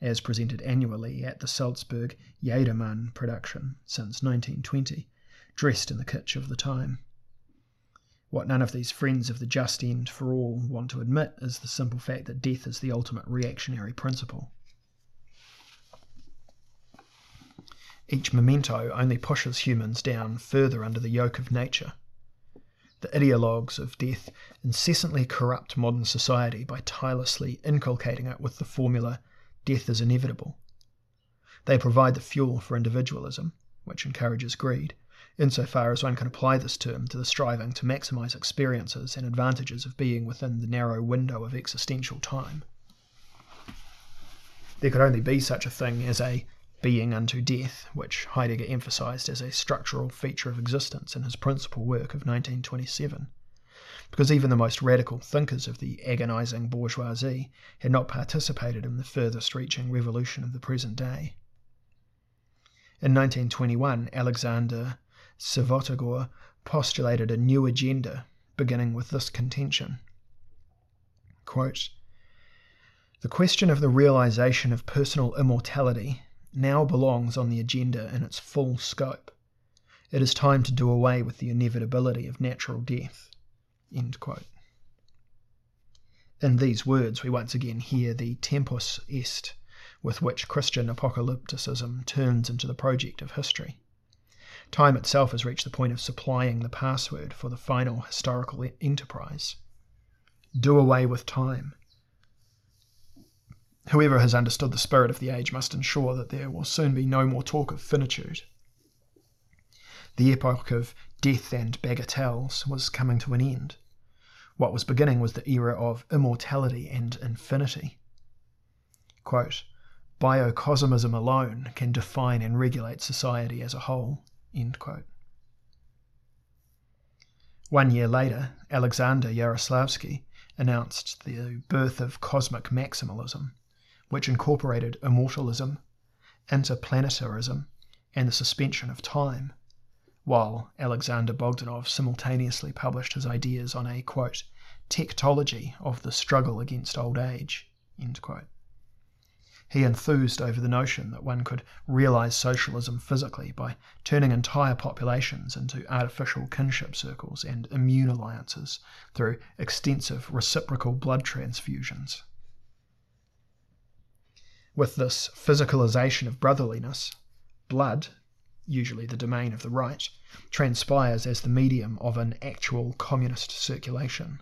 as presented annually at the Salzburg Jedermann production since 1920, dressed in the kitsch of the time. What none of these friends of the just end for all want to admit is the simple fact that death is the ultimate reactionary principle. Each memento only pushes humans down further under the yoke of nature. The ideologues of death incessantly corrupt modern society by tirelessly inculcating it with the formula, death is inevitable. They provide the fuel for individualism, which encourages greed, insofar as one can apply this term to the striving to maximize experiences and advantages of being within the narrow window of existential time. There could only be such a thing as a being unto death, which Heidegger emphasized as a structural feature of existence in his principal work of 1927, because even the most radical thinkers of the agonizing bourgeoisie had not participated in the furthest reaching revolution of the present day. In 1921, Alexander Svyatogor postulated a new agenda, beginning with this contention. Quote, the question of the realization of personal immortality now belongs on the agenda in its full scope. It is time to do away with the inevitability of natural death. In these words, we once again hear the tempus est with which Christian apocalypticism turns into the project of history. Time itself has reached the point of supplying the password for the final historical enterprise. Do away with time. Whoever has understood the spirit of the age must ensure that there will soon be no more talk of finitude. The epoch of death and bagatelles was coming to an end. What was beginning was the era of immortality and infinity. Quote, biocosmism alone can define and regulate society as a whole. One year later, Alexander Yaroslavsky announced the birth of cosmic maximalism, which incorporated immortalism, interplanetarism, and the suspension of time, while Alexander Bogdanov simultaneously published his ideas on a quote, tectology of the struggle against old age. End quote. He enthused over the notion that one could realize socialism physically by turning entire populations into artificial kinship circles and immune alliances through extensive reciprocal blood transfusions. With this physicalization of brotherliness, blood, usually the domain of the right, transpires as the medium of an actual communist circulation.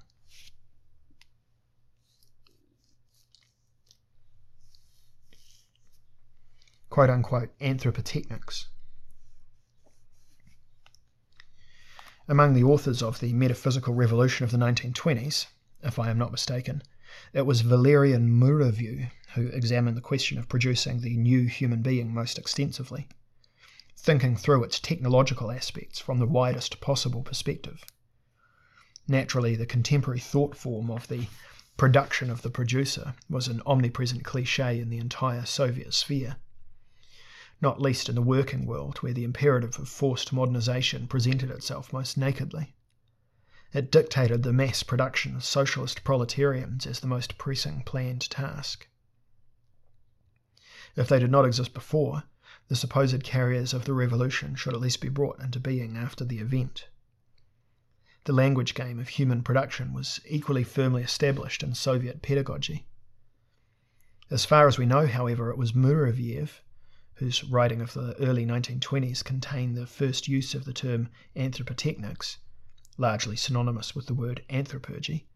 Quote unquote anthropotechnics. Among the authors of the metaphysical revolution of the 1920s, if I am not mistaken, it was Valerian Muraviev who examined the question of producing the new human being most extensively, thinking through its technological aspects from the widest possible perspective. Naturally, the contemporary thought form of the production of the producer was an omnipresent cliche in the entire Soviet sphere not least in the working world, where the imperative of forced modernisation presented itself most nakedly. It dictated the mass production of socialist proletarians as the most pressing planned task. If they did not exist before, the supposed carriers of the revolution should at least be brought into being after the event. The language game of human production was equally firmly established in Soviet pedagogy. As far as we know, however, it was Muraviev whose writing of the early 1920s contained the first use of the term anthropotechnics, largely synonymous with the word anthropurgy,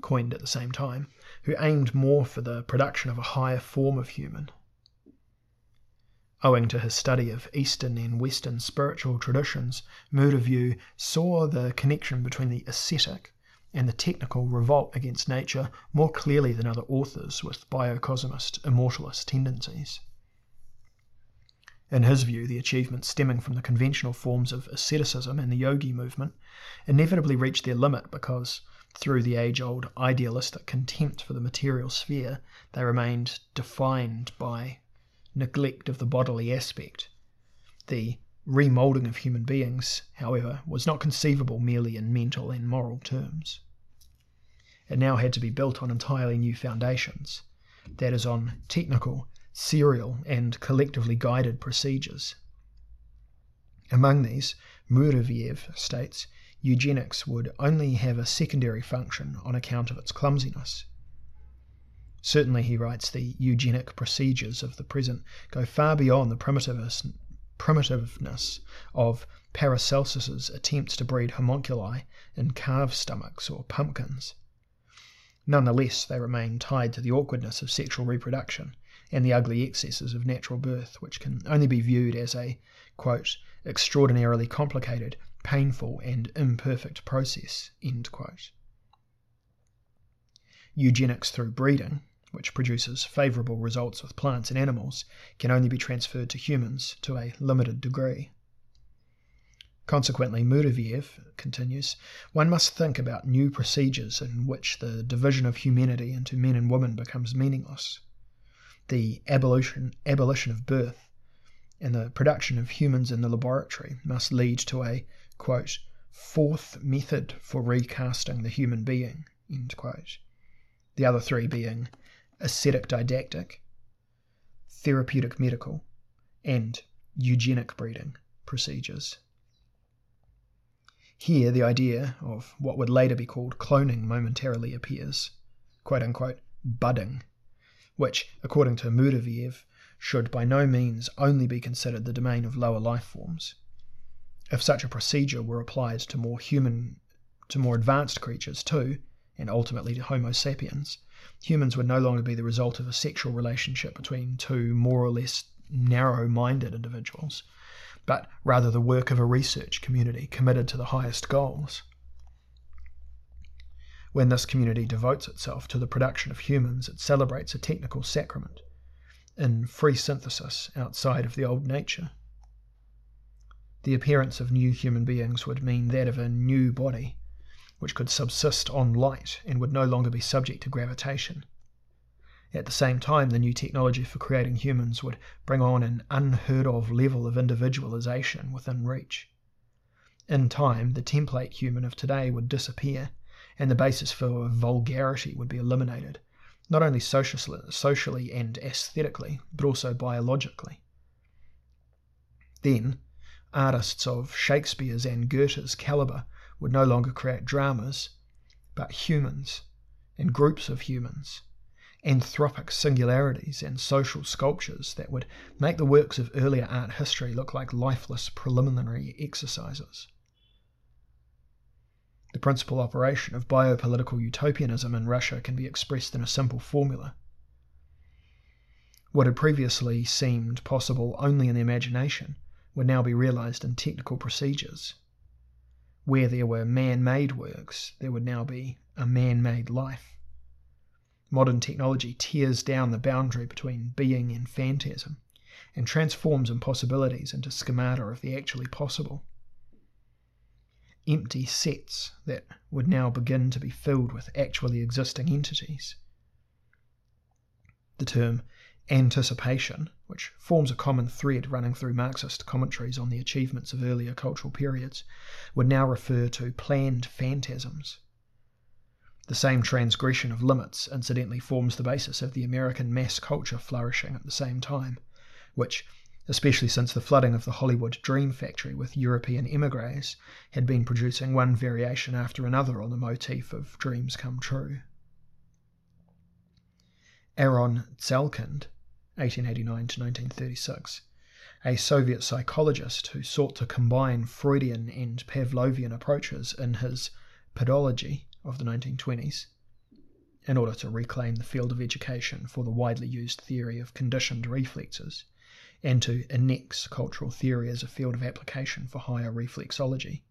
coined at the same time, who aimed more for the production of a higher form of human. Owing to his study of Eastern and Western spiritual traditions, Muraviev saw the connection between the ascetic and the technical revolt against nature more clearly than other authors with biocosmist, immortalist tendencies. In his view, the achievements stemming from the conventional forms of asceticism and the yogi movement inevitably reached their limit because, through the age old idealistic contempt for the material sphere, they remained defined by neglect of the bodily aspect. The remoulding of human beings, however, was not conceivable merely in mental and moral terms. It now had to be built on entirely new foundations, that is, on technical serial, and collectively guided procedures. Among these, Muraviev states eugenics would only have a secondary function on account of its clumsiness. Certainly, he writes, the eugenic procedures of the present go far beyond the primitiveness of Paracelsus's attempts to breed homunculi in calf stomachs or pumpkins. Nonetheless, they remain tied to the awkwardness of sexual reproduction and the ugly excesses of natural birth, which can only be viewed as a, quote, extraordinarily complicated, painful, and imperfect process, Eugenics through breeding, which produces favourable results with plants and animals, can only be transferred to humans to a limited degree. Consequently, Muraviev continues, one must think about new procedures in which the division of humanity into men and women becomes meaningless the abolition, abolition of birth, and the production of humans in the laboratory must lead to a, quote, fourth method for recasting the human being, end quote. The other three being ascetic didactic, therapeutic medical, and eugenic breeding procedures. Here, the idea of what would later be called cloning momentarily appears, quote unquote, budding, which, according to Muraviev, should by no means only be considered the domain of lower life forms. If such a procedure were applied to more human, to more advanced creatures too, and ultimately to Homo sapiens, humans would no longer be the result of a sexual relationship between two more or less narrow minded individuals, but rather the work of a research community committed to the highest goals. When this community devotes itself to the production of humans, it celebrates a technical sacrament in free synthesis outside of the old nature. The appearance of new human beings would mean that of a new body, which could subsist on light and would no longer be subject to gravitation. At the same time, the new technology for creating humans would bring on an unheard of level of individualization within reach. In time, the template human of today would disappear, and the basis for vulgarity would be eliminated, not only socially and aesthetically, but also biologically. Then, artists of Shakespeare's and Goethe's caliber would no longer create dramas, but humans and groups of humans, anthropic singularities and social sculptures that would make the works of earlier art history look like lifeless preliminary exercises. The principal operation of biopolitical utopianism in Russia can be expressed in a simple formula. What had previously seemed possible only in the imagination would now be realized in technical procedures where there were man made works, there would now be a man made life. Modern technology tears down the boundary between being and phantasm and transforms impossibilities into schemata of the actually possible. Empty sets that would now begin to be filled with actually existing entities. The term anticipation, which forms a common thread running through Marxist commentaries on the achievements of earlier cultural periods, would now refer to planned phantasms. The same transgression of limits, incidentally, forms the basis of the American mass culture flourishing at the same time, which, especially since the flooding of the Hollywood Dream Factory with European emigres, had been producing one variation after another on the motif of dreams come true. Aaron Tselkind 1889 to 1936, a Soviet psychologist who sought to combine Freudian and Pavlovian approaches in his Pedology of the 1920s in order to reclaim the field of education for the widely used theory of conditioned reflexes and to annex cultural theory as a field of application for higher reflexology,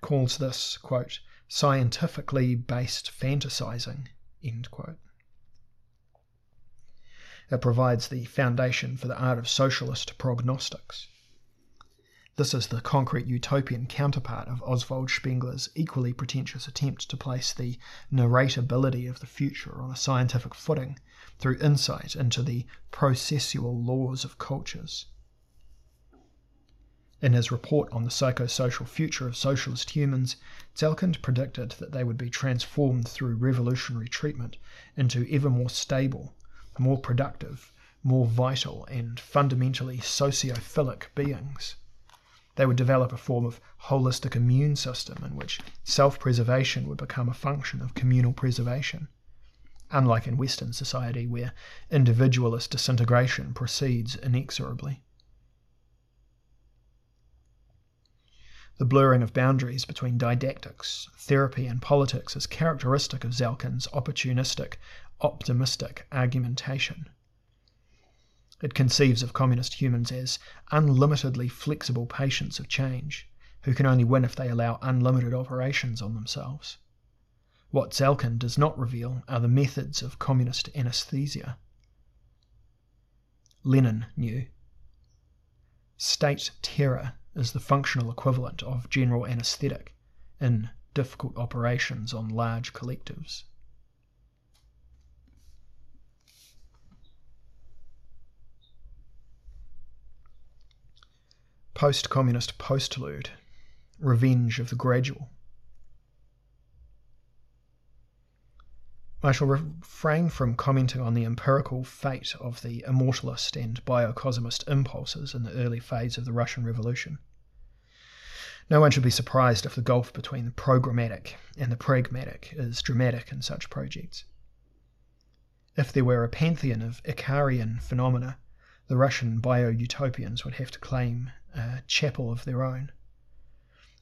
calls this, quote, scientifically based fantasizing, end quote. It provides the foundation for the art of socialist prognostics. This is the concrete utopian counterpart of Oswald Spengler's equally pretentious attempt to place the narratability of the future on a scientific footing through insight into the processual laws of cultures. In his report on the psychosocial future of socialist humans, Tselkind predicted that they would be transformed through revolutionary treatment into ever more stable, more productive, more vital, and fundamentally sociophilic beings. They would develop a form of holistic immune system in which self preservation would become a function of communal preservation, unlike in Western society where individualist disintegration proceeds inexorably. The blurring of boundaries between didactics, therapy, and politics is characteristic of Tselkind's opportunistic, optimistic argumentation. It conceives of communist humans as unlimitedly flexible patients of change, who can only win if they allow unlimited operations on themselves. What Tselkind does not reveal are the methods of communist anesthesia. Lenin knew. State terror is the functional equivalent of general anesthetic in difficult operations on large collectives. Post communist postlude Revenge of the Gradual. I shall refrain from commenting on the empirical fate of the immortalist and biocosmist impulses in the early phase of the Russian Revolution. No one should be surprised if the gulf between the programmatic and the pragmatic is dramatic in such projects. If there were a pantheon of Icarian phenomena, the Russian bio utopians would have to claim a chapel of their own.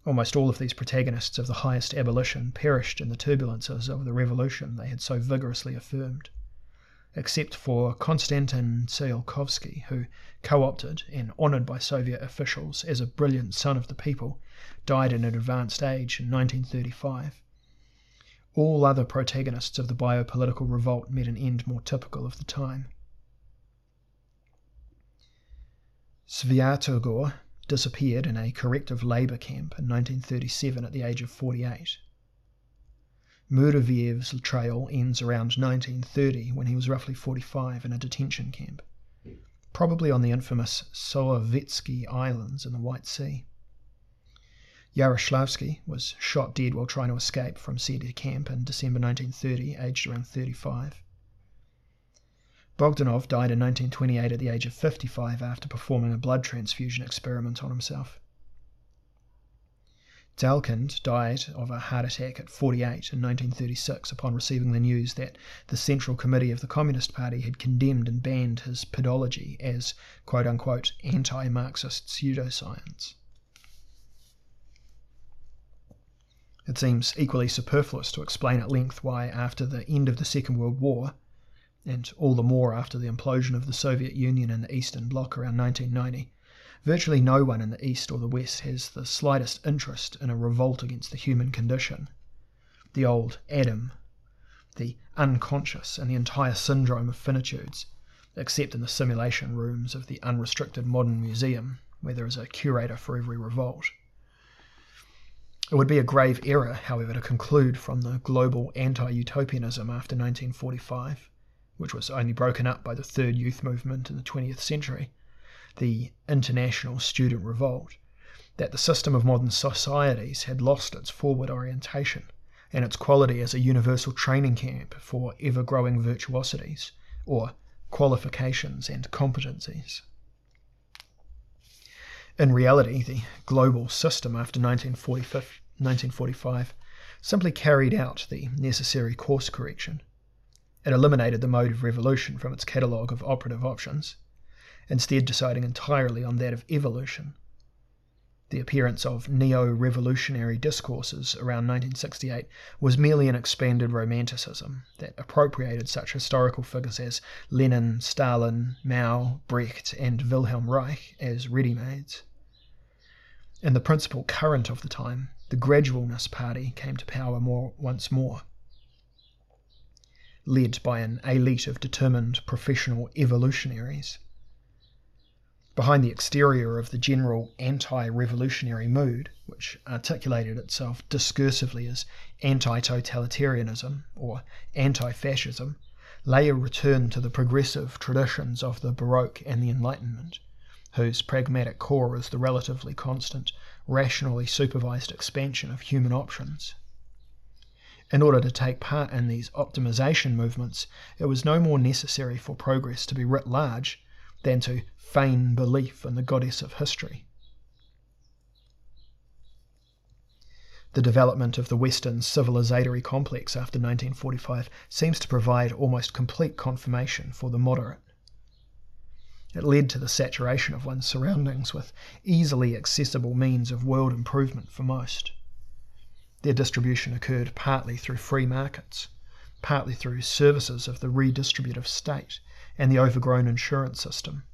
Almost all of these protagonists of the highest abolition perished in the turbulences of the revolution they had so vigorously affirmed, except for Konstantin Tsiolkovsky, who, co opted and honoured by Soviet officials as a brilliant son of the people, died at an advanced age in 1935. All other protagonists of the biopolitical revolt met an end more typical of the time. Svyatogor disappeared in a corrective labour camp in 1937 at the age of 48. Muraviev's trail ends around 1930 when he was roughly 45 in a detention camp, probably on the infamous Solovetsky Islands in the White Sea. Yaroslavsky was shot dead while trying to escape from said camp in December 1930, aged around 35. Bogdanov died in 1928 at the age of 55 after performing a blood transfusion experiment on himself. Tselkind died of a heart attack at 48 in 1936 upon receiving the news that the Central Committee of the Communist Party had condemned and banned his pedology as quote unquote anti Marxist pseudoscience. It seems equally superfluous to explain at length why, after the end of the Second World War, and all the more after the implosion of the Soviet Union and the Eastern Bloc around 1990, virtually no one in the East or the West has the slightest interest in a revolt against the human condition. The old Adam, the unconscious, and the entire syndrome of finitudes, except in the simulation rooms of the unrestricted modern museum, where there is a curator for every revolt. It would be a grave error, however, to conclude from the global anti utopianism after 1945 which was only broken up by the third youth movement in the 20th century, the International Student Revolt, that the system of modern societies had lost its forward orientation and its quality as a universal training camp for ever growing virtuosities, or qualifications and competencies. In reality, the global system after 1945 simply carried out the necessary course correction it eliminated the mode of revolution from its catalogue of operative options, instead deciding entirely on that of evolution. The appearance of neo revolutionary discourses around 1968 was merely an expanded romanticism that appropriated such historical figures as Lenin, Stalin, Mao, Brecht, and Wilhelm Reich as ready mades. In the principal current of the time, the Gradualness Party came to power more, once more led by an elite of determined professional evolutionaries. Behind the exterior of the general anti revolutionary mood, which articulated itself discursively as anti totalitarianism or anti fascism, lay a return to the progressive traditions of the Baroque and the Enlightenment, whose pragmatic core is the relatively constant, rationally supervised expansion of human options in order to take part in these optimization movements, it was no more necessary for progress to be writ large than to feign belief in the goddess of history. The development of the Western civilizatory complex after 1945 seems to provide almost complete confirmation for the moderate. It led to the saturation of one's surroundings with easily accessible means of world improvement for most. Their distribution occurred partly through free markets, partly through services of the redistributive state and the overgrown insurance system.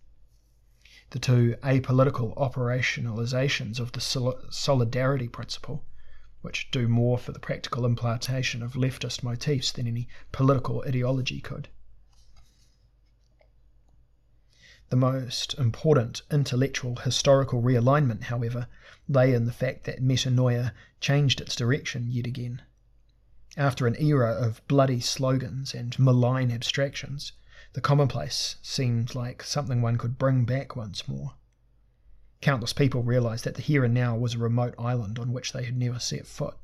The two apolitical operationalizations of the solidarity principle, which do more for the practical implantation of leftist motifs than any political ideology could. The most important intellectual historical realignment, however, lay in the fact that metanoia changed its direction yet again. After an era of bloody slogans and malign abstractions, the commonplace seemed like something one could bring back once more. Countless people realized that the here and now was a remote island on which they had never set foot.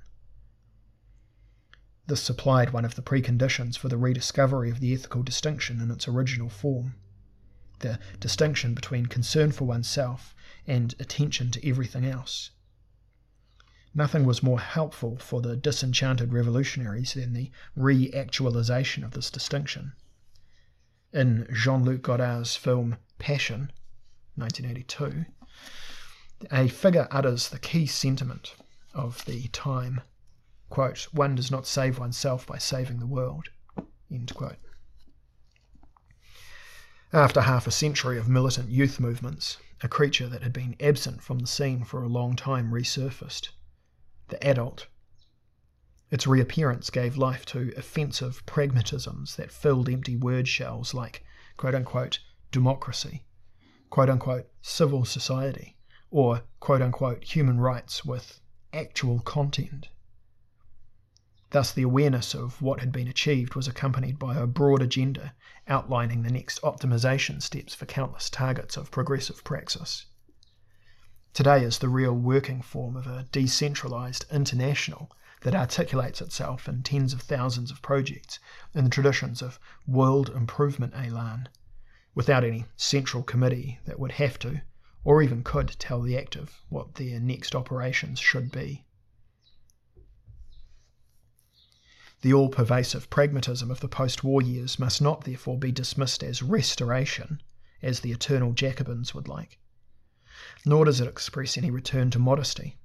This supplied one of the preconditions for the rediscovery of the ethical distinction in its original form the distinction between concern for oneself and attention to everything else. Nothing was more helpful for the disenchanted revolutionaries than the re actualization of this distinction. In Jean Luc Godard's film Passion, 1982, a figure utters the key sentiment of the time quote, One does not save oneself by saving the world. End quote. After half a century of militant youth movements, a creature that had been absent from the scene for a long time resurfaced the adult. Its reappearance gave life to offensive pragmatisms that filled empty word shells like quote unquote democracy, quote unquote civil society, or quote unquote human rights with actual content. Thus, the awareness of what had been achieved was accompanied by a broad agenda outlining the next optimization steps for countless targets of progressive praxis. Today is the real working form of a decentralized international that articulates itself in tens of thousands of projects in the traditions of world improvement elan, without any central committee that would have to, or even could, tell the active what their next operations should be. The all pervasive pragmatism of the post war years must not therefore be dismissed as restoration, as the eternal Jacobins would like nor does it express any return to modesty.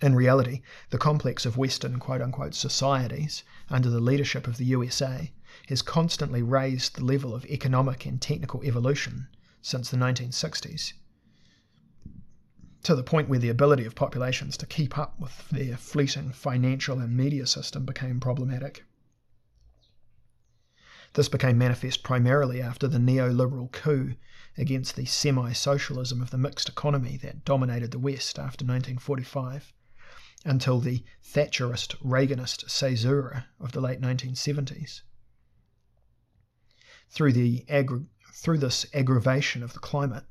In reality, the complex of Western quote unquote societies, under the leadership of the USA, has constantly raised the level of economic and technical evolution since the 1960s, to the point where the ability of populations to keep up with their fleeting financial and media system became problematic. This became manifest primarily after the neoliberal coup against the semi socialism of the mixed economy that dominated the West after 1945 until the Thatcherist Reaganist caesura of the late 1970s. Through, the aggra- through this aggravation of the climate,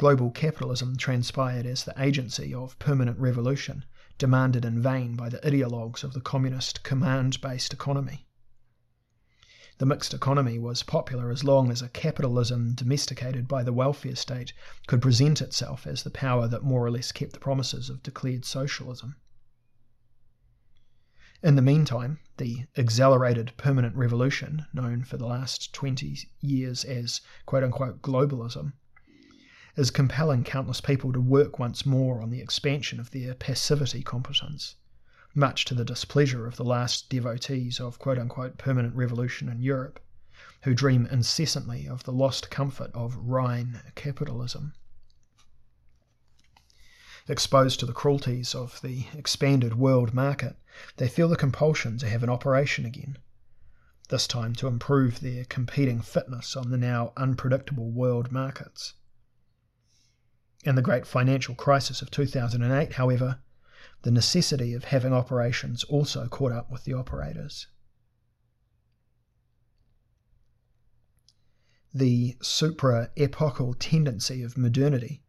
global capitalism transpired as the agency of permanent revolution demanded in vain by the ideologues of the communist command based economy. The mixed economy was popular as long as a capitalism domesticated by the welfare state could present itself as the power that more or less kept the promises of declared socialism. In the meantime, the accelerated permanent revolution, known for the last 20 years as quote unquote globalism, is compelling countless people to work once more on the expansion of their passivity competence much to the displeasure of the last devotees of quote unquote permanent revolution in Europe, who dream incessantly of the lost comfort of Rhine capitalism. Exposed to the cruelties of the expanded world market, they feel the compulsion to have an operation again, this time to improve their competing fitness on the now unpredictable world markets. In the great financial crisis of 2008, however, the necessity of having operations also caught up with the operators. The supra epochal tendency of modernity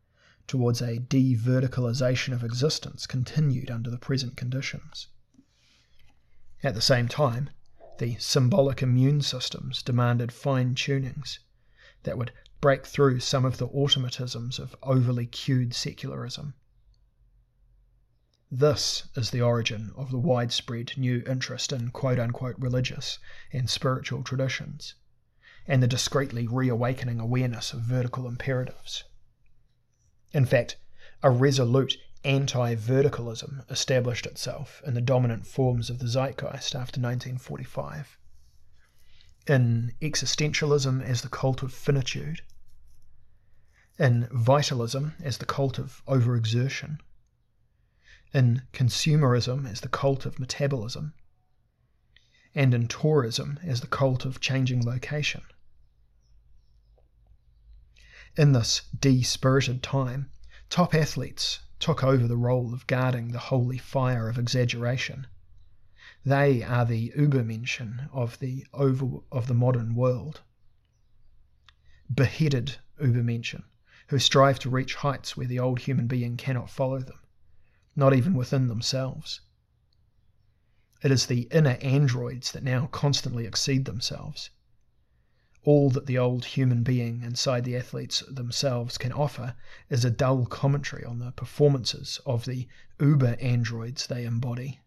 towards a de verticalization of existence continued under the present conditions. At the same time, the symbolic immune systems demanded fine tunings that would break through some of the automatisms of overly cued secularism this is the origin of the widespread new interest in quote unquote religious and spiritual traditions, and the discreetly reawakening awareness of vertical imperatives. In fact, a resolute anti verticalism established itself in the dominant forms of the zeitgeist after 1945. In existentialism as the cult of finitude, in vitalism as the cult of overexertion in consumerism as the cult of metabolism, and in tourism as the cult of changing location. In this de-spirited time, top athletes took over the role of guarding the holy fire of exaggeration. They are the Übermenschen of the over, of the modern world. Beheaded Übermenschen, who strive to reach heights where the old human being cannot follow them, not even within themselves. It is the inner androids that now constantly exceed themselves. All that the old human being inside the athletes themselves can offer is a dull commentary on the performances of the uber androids they embody.